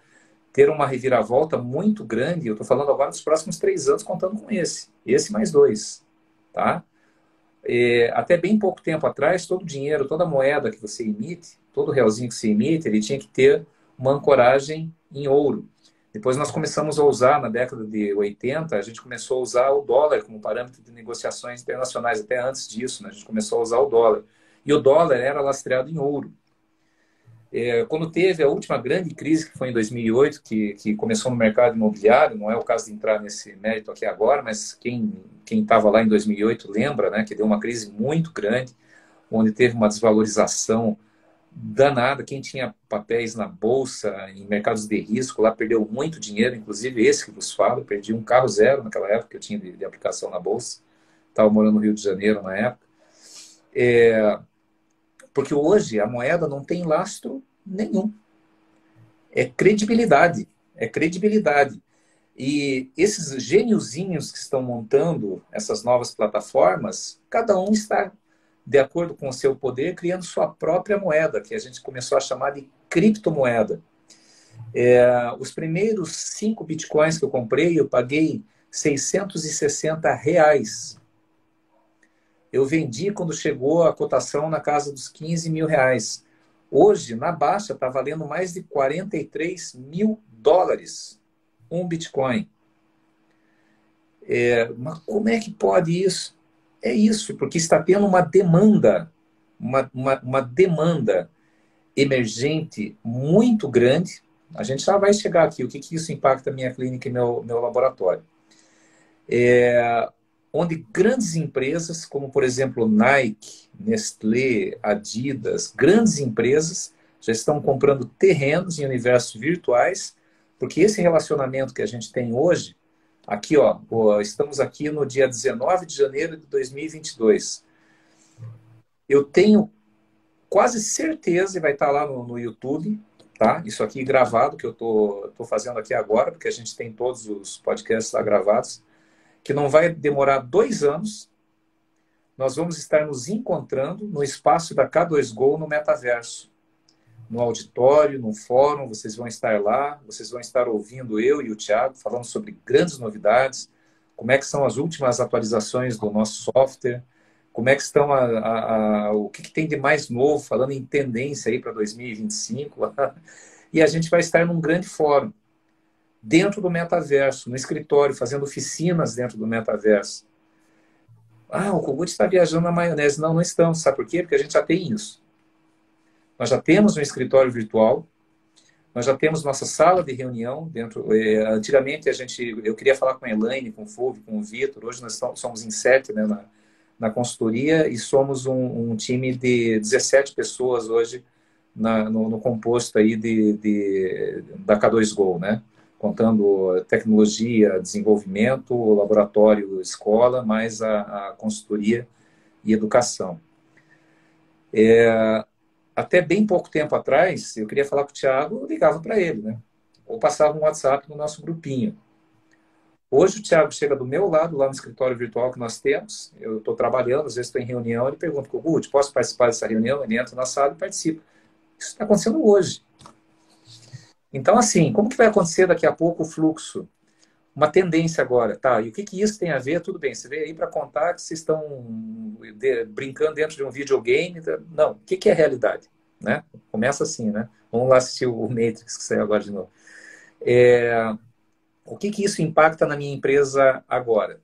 ter uma reviravolta muito grande. Eu estou falando agora dos próximos três anos, contando com esse, esse mais dois, tá? É, até bem pouco tempo atrás, todo o dinheiro, toda moeda que você emite, todo realzinho que você emite, ele tinha que ter uma ancoragem em ouro. Depois nós começamos a usar, na década de 80, a gente começou a usar o dólar como parâmetro de negociações internacionais. Até antes disso, né, a gente começou a usar o dólar. E o dólar era lastreado em ouro. É, quando teve a última grande crise, que foi em 2008, que, que começou no mercado imobiliário, não é o caso de entrar nesse mérito aqui agora, mas quem estava lá em 2008 lembra né, que deu uma crise muito grande, onde teve uma desvalorização danada. Quem tinha papéis na bolsa, em mercados de risco, lá perdeu muito dinheiro, inclusive esse que vos falo. Perdi um carro zero naquela época que eu tinha de, de aplicação na bolsa. Estava morando no Rio de Janeiro na época. É, porque hoje a moeda não tem lastro nenhum. É credibilidade. É credibilidade. E esses gêniozinhos que estão montando essas novas plataformas, cada um está de acordo com o seu poder, criando sua própria moeda, que a gente começou a chamar de criptomoeda. É, os primeiros cinco bitcoins que eu comprei, eu paguei 660 reais. Eu vendi quando chegou a cotação na casa dos 15 mil reais. Hoje, na baixa, está valendo mais de 43 mil dólares um Bitcoin. É, mas como é que pode isso? É isso, porque está tendo uma demanda, uma, uma, uma demanda emergente muito grande. A gente já vai chegar aqui, o que, que isso impacta minha clínica e meu, meu laboratório. É, onde grandes empresas, como por exemplo Nike, Nestlé, Adidas, grandes empresas já estão comprando terrenos em universos virtuais, porque esse relacionamento que a gente tem hoje, aqui ó, estamos aqui no dia 19 de janeiro de 2022. Eu tenho quase certeza, e vai estar lá no, no YouTube, tá? Isso aqui gravado, que eu tô, tô fazendo aqui agora, porque a gente tem todos os podcasts lá gravados, que não vai demorar dois anos, nós vamos estar nos encontrando no espaço da K2Go no metaverso. No auditório, no fórum, vocês vão estar lá, vocês vão estar ouvindo eu e o Thiago falando sobre grandes novidades, como é que são as últimas atualizações do nosso software, como é que estão a, a, a, o que, que, tem de mais novo, falando em tendência aí para 2025. e a gente vai estar num grande fórum dentro do metaverso, no escritório, fazendo oficinas dentro do metaverso. Ah, o Kogut está viajando na maionese. Não, não estamos. Sabe por quê? Porque a gente já tem isso. Nós já temos um escritório virtual, nós já temos nossa sala de reunião dentro. Eh, antigamente a gente, eu queria falar com a Elaine, com o Fulvio, com o Vitor. Hoje nós somos em sete né, na, na consultoria e somos um, um time de 17 pessoas hoje na, no, no, composto aí de, de, da K2Go, né? Contando tecnologia, desenvolvimento, laboratório, escola, mais a, a consultoria e educação. É, até bem pouco tempo atrás, eu queria falar com o Thiago, eu ligava para ele, né? Ou passava um WhatsApp no nosso grupinho. Hoje o Thiago chega do meu lado, lá no escritório virtual que nós temos. Eu estou trabalhando, às vezes estou em reunião, ele pergunta, Guto, posso participar dessa reunião? Ele entra na sala e participa. Isso está acontecendo hoje. Então, assim, como que vai acontecer daqui a pouco o fluxo? Uma tendência agora, tá? E o que, que isso tem a ver? Tudo bem, você veio aí para contar que vocês estão de, brincando dentro de um videogame. Tá? Não, o que, que é realidade? Né? Começa assim, né? Vamos lá assistir o Matrix que saiu agora de novo. É, o que, que isso impacta na minha empresa agora?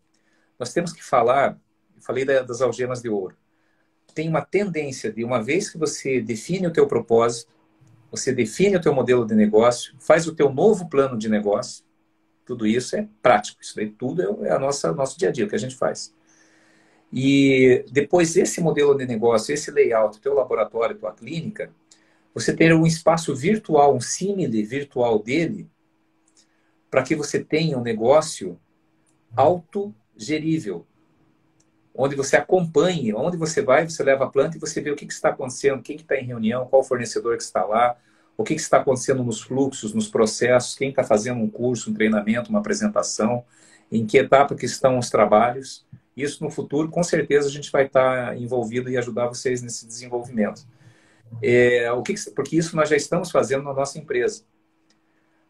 Nós temos que falar, falei das algemas de ouro, tem uma tendência de, uma vez que você define o teu propósito, você define o teu modelo de negócio, faz o teu novo plano de negócio. Tudo isso é prático. Isso daí tudo é a nossa nosso dia a dia, o que a gente faz. E depois esse modelo de negócio, esse layout, teu laboratório, tua clínica, você ter um espaço virtual, um símile virtual dele, para que você tenha um negócio autogerível, onde você acompanhe, onde você vai, você leva a planta e você vê o que, que está acontecendo, quem que está em reunião, qual fornecedor que está lá, o que, que está acontecendo nos fluxos, nos processos, quem está fazendo um curso, um treinamento, uma apresentação, em que etapa que estão os trabalhos. Isso no futuro, com certeza, a gente vai estar envolvido e ajudar vocês nesse desenvolvimento. É, o que, porque isso nós já estamos fazendo na nossa empresa.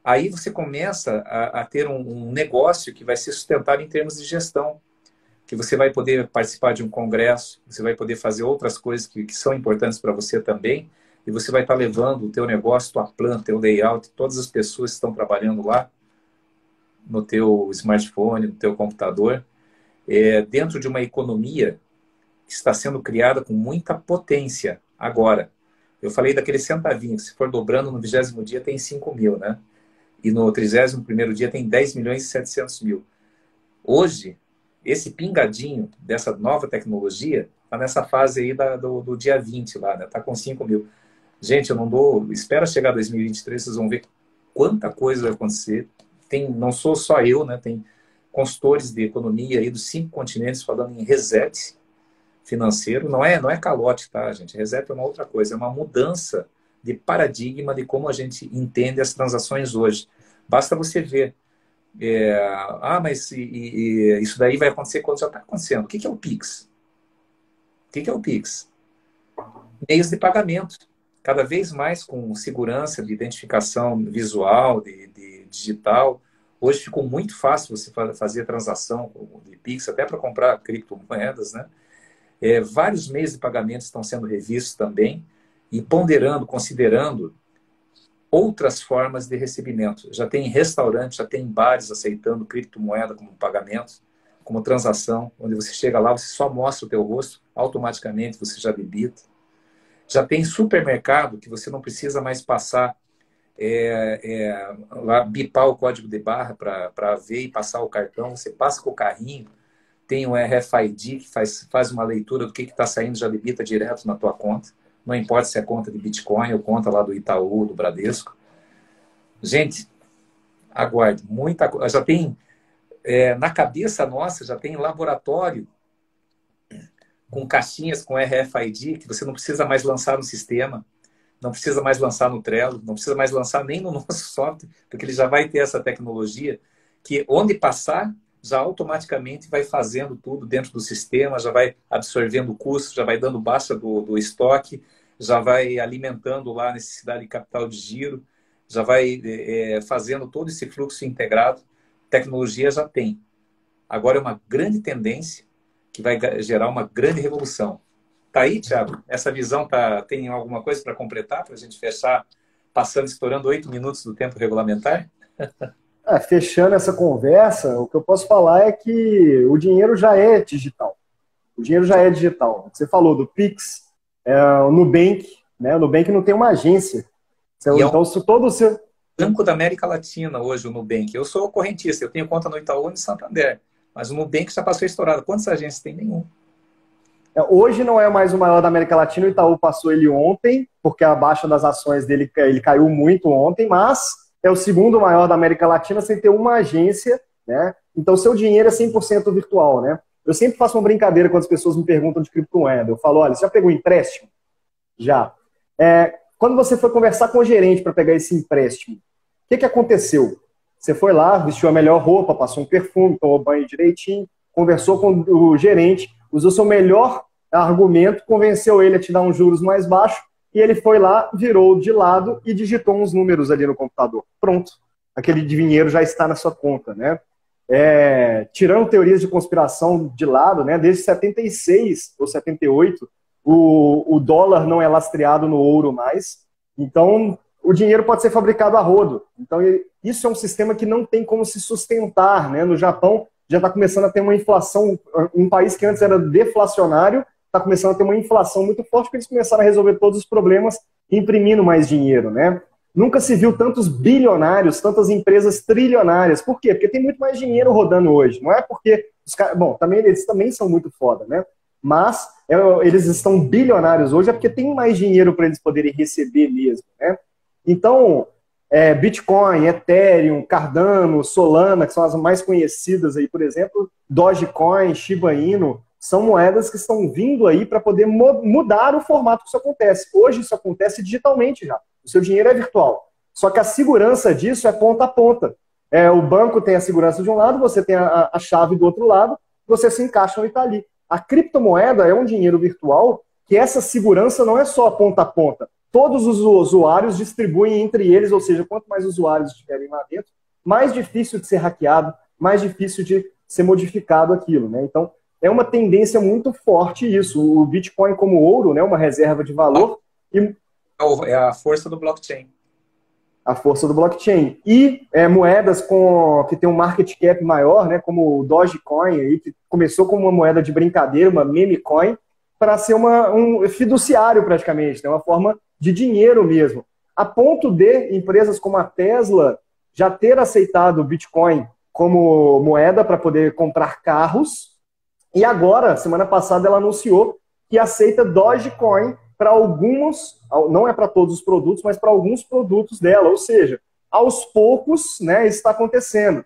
Aí você começa a, a ter um, um negócio que vai ser sustentado em termos de gestão que você vai poder participar de um congresso, você vai poder fazer outras coisas que, que são importantes para você também, e você vai estar tá levando o teu negócio, tua planta, teu layout, todas as pessoas que estão trabalhando lá no teu smartphone, no teu computador, é, dentro de uma economia que está sendo criada com muita potência agora. Eu falei daquele centavinho, se for dobrando no vigésimo dia tem 5 mil, né? E no trigésimo primeiro dia tem 10 milhões e 700 mil. Hoje, esse pingadinho dessa nova tecnologia está nessa fase aí da, do, do, dia 20 lá, né? Tá com 5 mil. Gente, eu não dou. Espera chegar 2023, vocês vão ver quanta coisa vai acontecer. Tem, não sou só eu, né? Tem consultores de economia aí dos cinco continentes falando em reset financeiro. Não é, não é calote, tá, gente? Reset é uma outra coisa, é uma mudança de paradigma de como a gente entende as transações hoje. Basta você ver é, ah, mas e, e, isso daí vai acontecer quando já está acontecendo. O que, que é o Pix? O que, que é o Pix? Meios de pagamento. Cada vez mais com segurança de identificação visual, de, de digital. Hoje ficou muito fácil você fazer transação de Pix, até para comprar criptomoedas, né? É, vários meios de pagamento estão sendo revistos também e ponderando, considerando outras formas de recebimento. Já tem restaurantes, já tem bares aceitando criptomoeda como pagamento. como transação, onde você chega lá, você só mostra o teu rosto, automaticamente você já debita. Já tem supermercado que você não precisa mais passar, é, é, lá, bipar o código de barra para ver e passar o cartão. Você passa com o carrinho, tem o RFID que faz, faz uma leitura do que está saindo, já debita direto na tua conta. Não importa se é conta de Bitcoin ou conta lá do Itaú, do Bradesco. Gente, aguarde. Muita Já tem, é, na cabeça nossa, já tem laboratório com caixinhas com RFID que você não precisa mais lançar no sistema, não precisa mais lançar no Trello, não precisa mais lançar nem no nosso software, porque ele já vai ter essa tecnologia que onde passar já automaticamente vai fazendo tudo dentro do sistema, já vai absorvendo o custo, já vai dando baixa do, do estoque, já vai alimentando lá a necessidade de capital de giro, já vai é, fazendo todo esse fluxo integrado. Tecnologia já tem. Agora é uma grande tendência que vai gerar uma grande revolução. Tá aí, Thiago? Essa visão tá, tem alguma coisa para completar para a gente fechar, passando, estourando oito minutos do tempo regulamentar? É, fechando essa conversa, o que eu posso falar é que o dinheiro já é digital. O dinheiro já é digital. Você falou do Pix, é, o Nubank, né? O Nubank não tem uma agência. Então, é um se todo o seu... Banco da América Latina hoje, o Nubank. Eu sou correntista, eu tenho conta no Itaú e no Santander. Mas o Nubank já passou estourado. Quantas agências tem? Nenhum. É, hoje não é mais o maior da América Latina, o Itaú passou ele ontem, porque a baixa das ações dele ele caiu muito ontem, mas é o segundo maior da América Latina sem ter uma agência, né? Então, seu dinheiro é 100% virtual, né? Eu sempre faço uma brincadeira quando as pessoas me perguntam de criptomoeda. Eu falo, olha, você já pegou empréstimo? Já. É, quando você foi conversar com o gerente para pegar esse empréstimo, o que, que aconteceu? Você foi lá, vestiu a melhor roupa, passou um perfume, tomou banho direitinho, conversou com o gerente, usou seu melhor argumento, convenceu ele a te dar uns juros mais baixos e ele foi lá, virou de lado e digitou uns números ali no computador. Pronto. Aquele dinheiro já está na sua conta, né? É, tirando teorias de conspiração de lado, né? Desde 76 ou 78, o, o dólar não é lastreado no ouro mais. Então, o dinheiro pode ser fabricado a rodo. Então, isso é um sistema que não tem como se sustentar, né? No Japão já está começando a ter uma inflação, um país que antes era deflacionário está começando a ter uma inflação muito forte, porque eles começaram a resolver todos os problemas imprimindo mais dinheiro, né? Nunca se viu tantos bilionários, tantas empresas trilionárias. Por quê? Porque tem muito mais dinheiro rodando hoje. Não é porque os caras. Bom, também, eles também são muito foda, né? Mas é, eles estão bilionários hoje é porque tem mais dinheiro para eles poderem receber mesmo, né? Então, é, Bitcoin, Ethereum, Cardano, Solana, que são as mais conhecidas aí, por exemplo, Dogecoin, Shiba Inu, são moedas que estão vindo aí para poder mudar o formato que isso acontece. Hoje isso acontece digitalmente já. O seu dinheiro é virtual. Só que a segurança disso é ponta a ponta. É, o banco tem a segurança de um lado, você tem a, a chave do outro lado, você se encaixa e está ali. A criptomoeda é um dinheiro virtual que essa segurança não é só ponta a ponta. Todos os usuários distribuem entre eles, ou seja, quanto mais usuários estiverem lá dentro, mais difícil de ser hackeado, mais difícil de ser modificado aquilo. Né? Então, é uma tendência muito forte isso. O Bitcoin como ouro, né, uma reserva de valor. E... É a força do blockchain. A força do blockchain. E é, moedas com, que tem um market cap maior, né, como o Dogecoin, aí, que começou como uma moeda de brincadeira, uma meme coin, para ser uma, um fiduciário praticamente, né, uma forma de dinheiro mesmo. A ponto de empresas como a Tesla já ter aceitado o Bitcoin como moeda para poder comprar carros e agora, semana passada, ela anunciou que aceita Dogecoin para alguns, não é para todos os produtos, mas para alguns produtos dela. Ou seja, aos poucos, né, está acontecendo.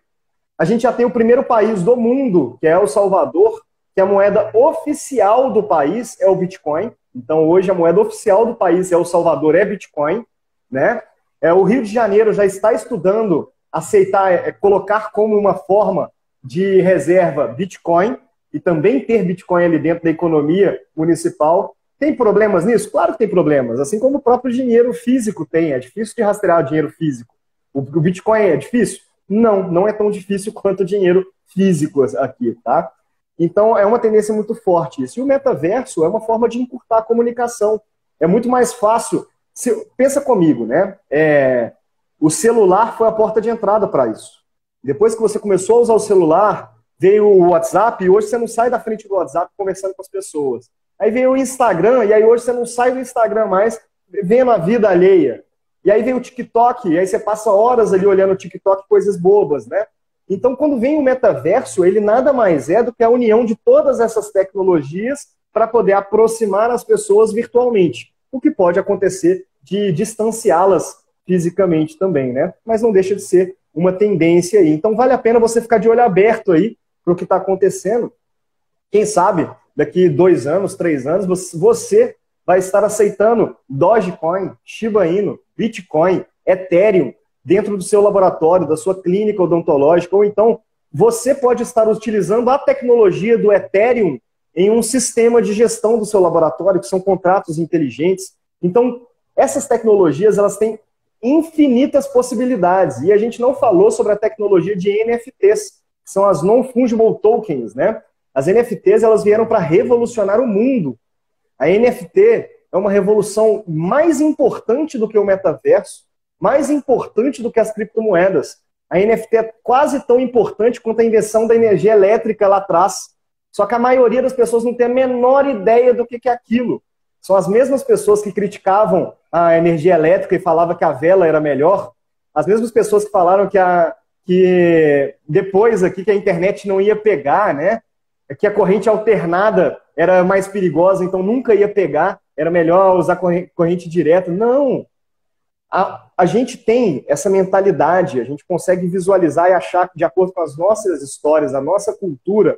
A gente já tem o primeiro país do mundo, que é El Salvador, que a moeda oficial do país é o Bitcoin. Então, hoje, a moeda oficial do país é El Salvador, é Bitcoin. Né? É, o Rio de Janeiro já está estudando aceitar, é, colocar como uma forma de reserva Bitcoin e também ter Bitcoin ali dentro da economia municipal. Tem problemas nisso? Claro que tem problemas, assim como o próprio dinheiro físico tem. É difícil de rastrear o dinheiro físico. O Bitcoin é difícil? Não, não é tão difícil quanto o dinheiro físico aqui, tá? Então é uma tendência muito forte isso. E o metaverso é uma forma de encurtar a comunicação. É muito mais fácil. Se, pensa comigo, né? É, o celular foi a porta de entrada para isso. Depois que você começou a usar o celular, veio o WhatsApp e hoje você não sai da frente do WhatsApp conversando com as pessoas. Aí veio o Instagram e aí hoje você não sai do Instagram mais vendo a vida alheia. E aí vem o TikTok, e aí você passa horas ali olhando o TikTok, coisas bobas, né? Então, quando vem o metaverso, ele nada mais é do que a união de todas essas tecnologias para poder aproximar as pessoas virtualmente. O que pode acontecer de distanciá-las fisicamente também, né? Mas não deixa de ser uma tendência aí. Então, vale a pena você ficar de olho aberto aí para o que está acontecendo. Quem sabe, daqui dois anos, três anos, você vai estar aceitando Dogecoin, Shiba Inu, Bitcoin, Ethereum dentro do seu laboratório, da sua clínica odontológica, ou então você pode estar utilizando a tecnologia do Ethereum em um sistema de gestão do seu laboratório, que são contratos inteligentes. Então, essas tecnologias, elas têm infinitas possibilidades. E a gente não falou sobre a tecnologia de NFTs, que são as non-fungible tokens, né? As NFTs, elas vieram para revolucionar o mundo. A NFT é uma revolução mais importante do que o metaverso, mais importante do que as criptomoedas. A NFT é quase tão importante quanto a invenção da energia elétrica lá atrás. Só que a maioria das pessoas não tem a menor ideia do que é aquilo. São as mesmas pessoas que criticavam a energia elétrica e falavam que a vela era melhor, as mesmas pessoas que falaram que, a, que depois aqui que a internet não ia pegar, né? Que a corrente alternada era mais perigosa, então nunca ia pegar, era melhor usar corrente direta. Não! A, a gente tem essa mentalidade, a gente consegue visualizar e achar de acordo com as nossas histórias, a nossa cultura,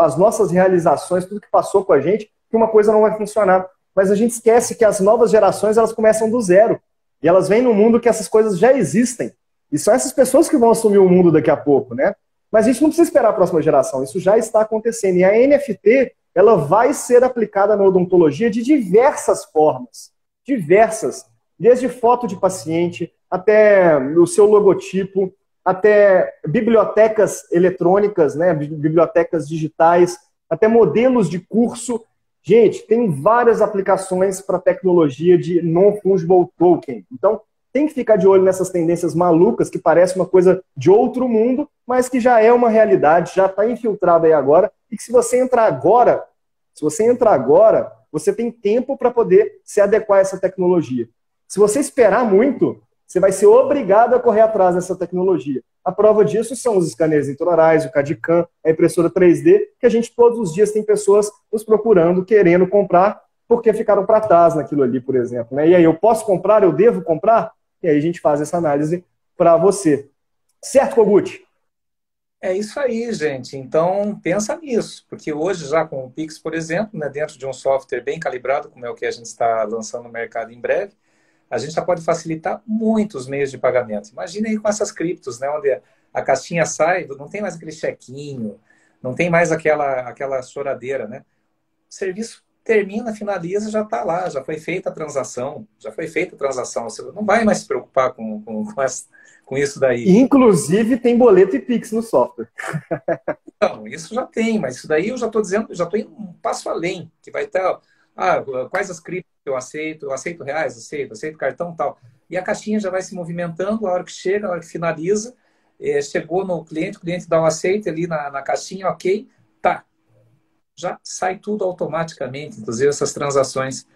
as nossas realizações, tudo que passou com a gente, que uma coisa não vai funcionar. Mas a gente esquece que as novas gerações elas começam do zero. E elas vêm no mundo que essas coisas já existem. E são essas pessoas que vão assumir o mundo daqui a pouco, né? Mas a gente não precisa esperar a próxima geração, isso já está acontecendo. E a NFT, ela vai ser aplicada na odontologia de diversas formas. Diversas. Desde foto de paciente, até o seu logotipo, até bibliotecas eletrônicas, né, bibliotecas digitais, até modelos de curso. Gente, tem várias aplicações para tecnologia de non-fungible token. Então, tem que ficar de olho nessas tendências malucas que parece uma coisa de outro mundo, mas que já é uma realidade, já está infiltrada aí agora, e que se você entrar agora, se você entrar agora, você tem tempo para poder se adequar a essa tecnologia. Se você esperar muito, você vai ser obrigado a correr atrás dessa tecnologia. A prova disso são os escâneres intraorais, o CAD-CAM, a impressora 3D, que a gente todos os dias tem pessoas nos procurando, querendo comprar, porque ficaram para trás naquilo ali, por exemplo. Né? E aí, eu posso comprar, eu devo comprar? E aí a gente faz essa análise para você. Certo, Kogut? É isso aí, gente. Então, pensa nisso, porque hoje, já com o Pix, por exemplo, né, dentro de um software bem calibrado, como é o que a gente está lançando no mercado em breve, a gente já pode facilitar muitos meios de pagamento. Imagina aí com essas criptos, né, onde a caixinha sai, não tem mais aquele chequinho, não tem mais aquela, aquela choradeira, né? Serviço termina, finaliza, já está lá, já foi feita a transação, já foi feita a transação. Você não vai mais se preocupar com, com, com, essa, com isso daí. Inclusive tem boleto e Pix no software. Então, isso já tem, mas isso daí eu já estou dizendo, já estou indo um passo além, que vai estar, ah, quais as criptos eu aceito, eu aceito reais, aceito, aceito cartão tal. E a caixinha já vai se movimentando, a hora que chega, a hora que finaliza, é, chegou no cliente, o cliente dá um aceite ali na, na caixinha, ok. Já sai tudo automaticamente, inclusive essas transações.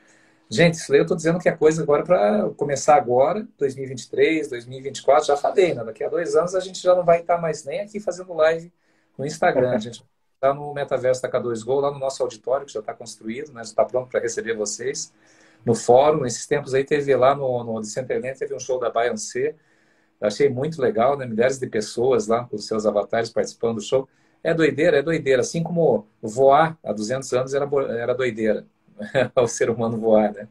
Gente, isso daí eu estou dizendo que é coisa agora para começar agora, 2023, 2024, já falei, né? Daqui a dois anos a gente já não vai estar mais nem aqui fazendo live no Instagram. A gente está no Metaverso da K2Go, lá no nosso auditório, que já está construído, né? já está pronto para receber vocês no fórum. Esses tempos aí teve lá no, no Decentraland, teve um show da Beyoncé. Achei muito legal, né? Milhares de pessoas lá com seus avatares participando do show. É doideira, é doideira. Assim como voar há 200 anos era, era doideira. o ser humano voar, né?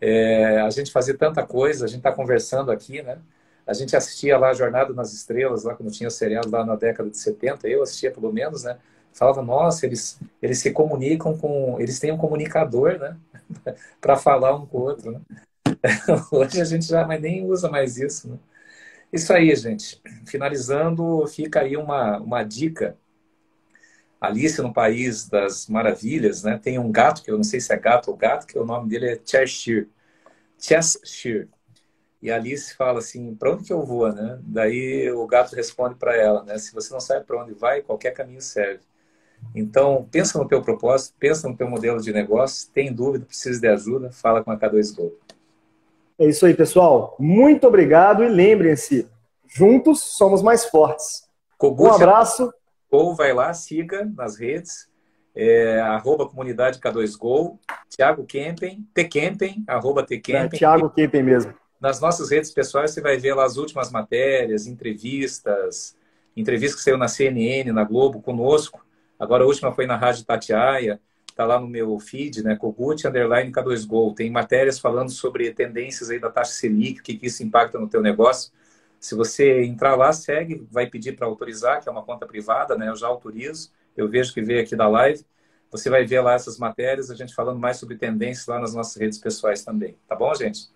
É, a gente fazia tanta coisa, a gente está conversando aqui, né? A gente assistia lá a Jornada nas Estrelas, lá quando tinha o seriado lá na década de 70, eu assistia pelo menos, né? Falava, nossa, eles, eles se comunicam com. Eles têm um comunicador, né? para falar um com o outro. Né? Hoje a gente já mas nem usa mais isso. Né? Isso aí, gente. Finalizando, fica aí uma, uma dica. Alice no País das Maravilhas, né? Tem um gato, que eu não sei se é gato ou gato, que o nome dele é Cheshire. Cheshire. E a Alice fala assim: para onde que eu vou, né? Daí o gato responde para ela, né? Se você não sabe para onde vai, qualquer caminho serve. Então, pensa no teu propósito, pensa no teu modelo de negócio, tem dúvida, precisa de ajuda, fala com a K2Go. É isso aí, pessoal. Muito obrigado e lembrem-se, juntos somos mais fortes. Kogut, um abraço. Ou vai lá, siga nas redes, é, arroba comunidade K2Go, Thiago Kempen, Tkempen, arroba Tkempen. É, Thiago Kempen mesmo. Nas nossas redes pessoais você vai ver lá as últimas matérias, entrevistas, entrevistas que saiu na CNN, na Globo, conosco. Agora a última foi na Rádio Tatiaia, está lá no meu feed, né, Kogut, underline K2Go. Tem matérias falando sobre tendências aí da taxa Selic, o que, que isso impacta no teu negócio. Se você entrar lá, segue, vai pedir para autorizar, que é uma conta privada, né? Eu já autorizo. Eu vejo que veio aqui da live. Você vai ver lá essas matérias, a gente falando mais sobre tendências lá nas nossas redes pessoais também. Tá bom, gente?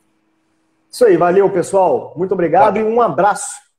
Isso aí, valeu, pessoal. Muito obrigado tá. e um abraço.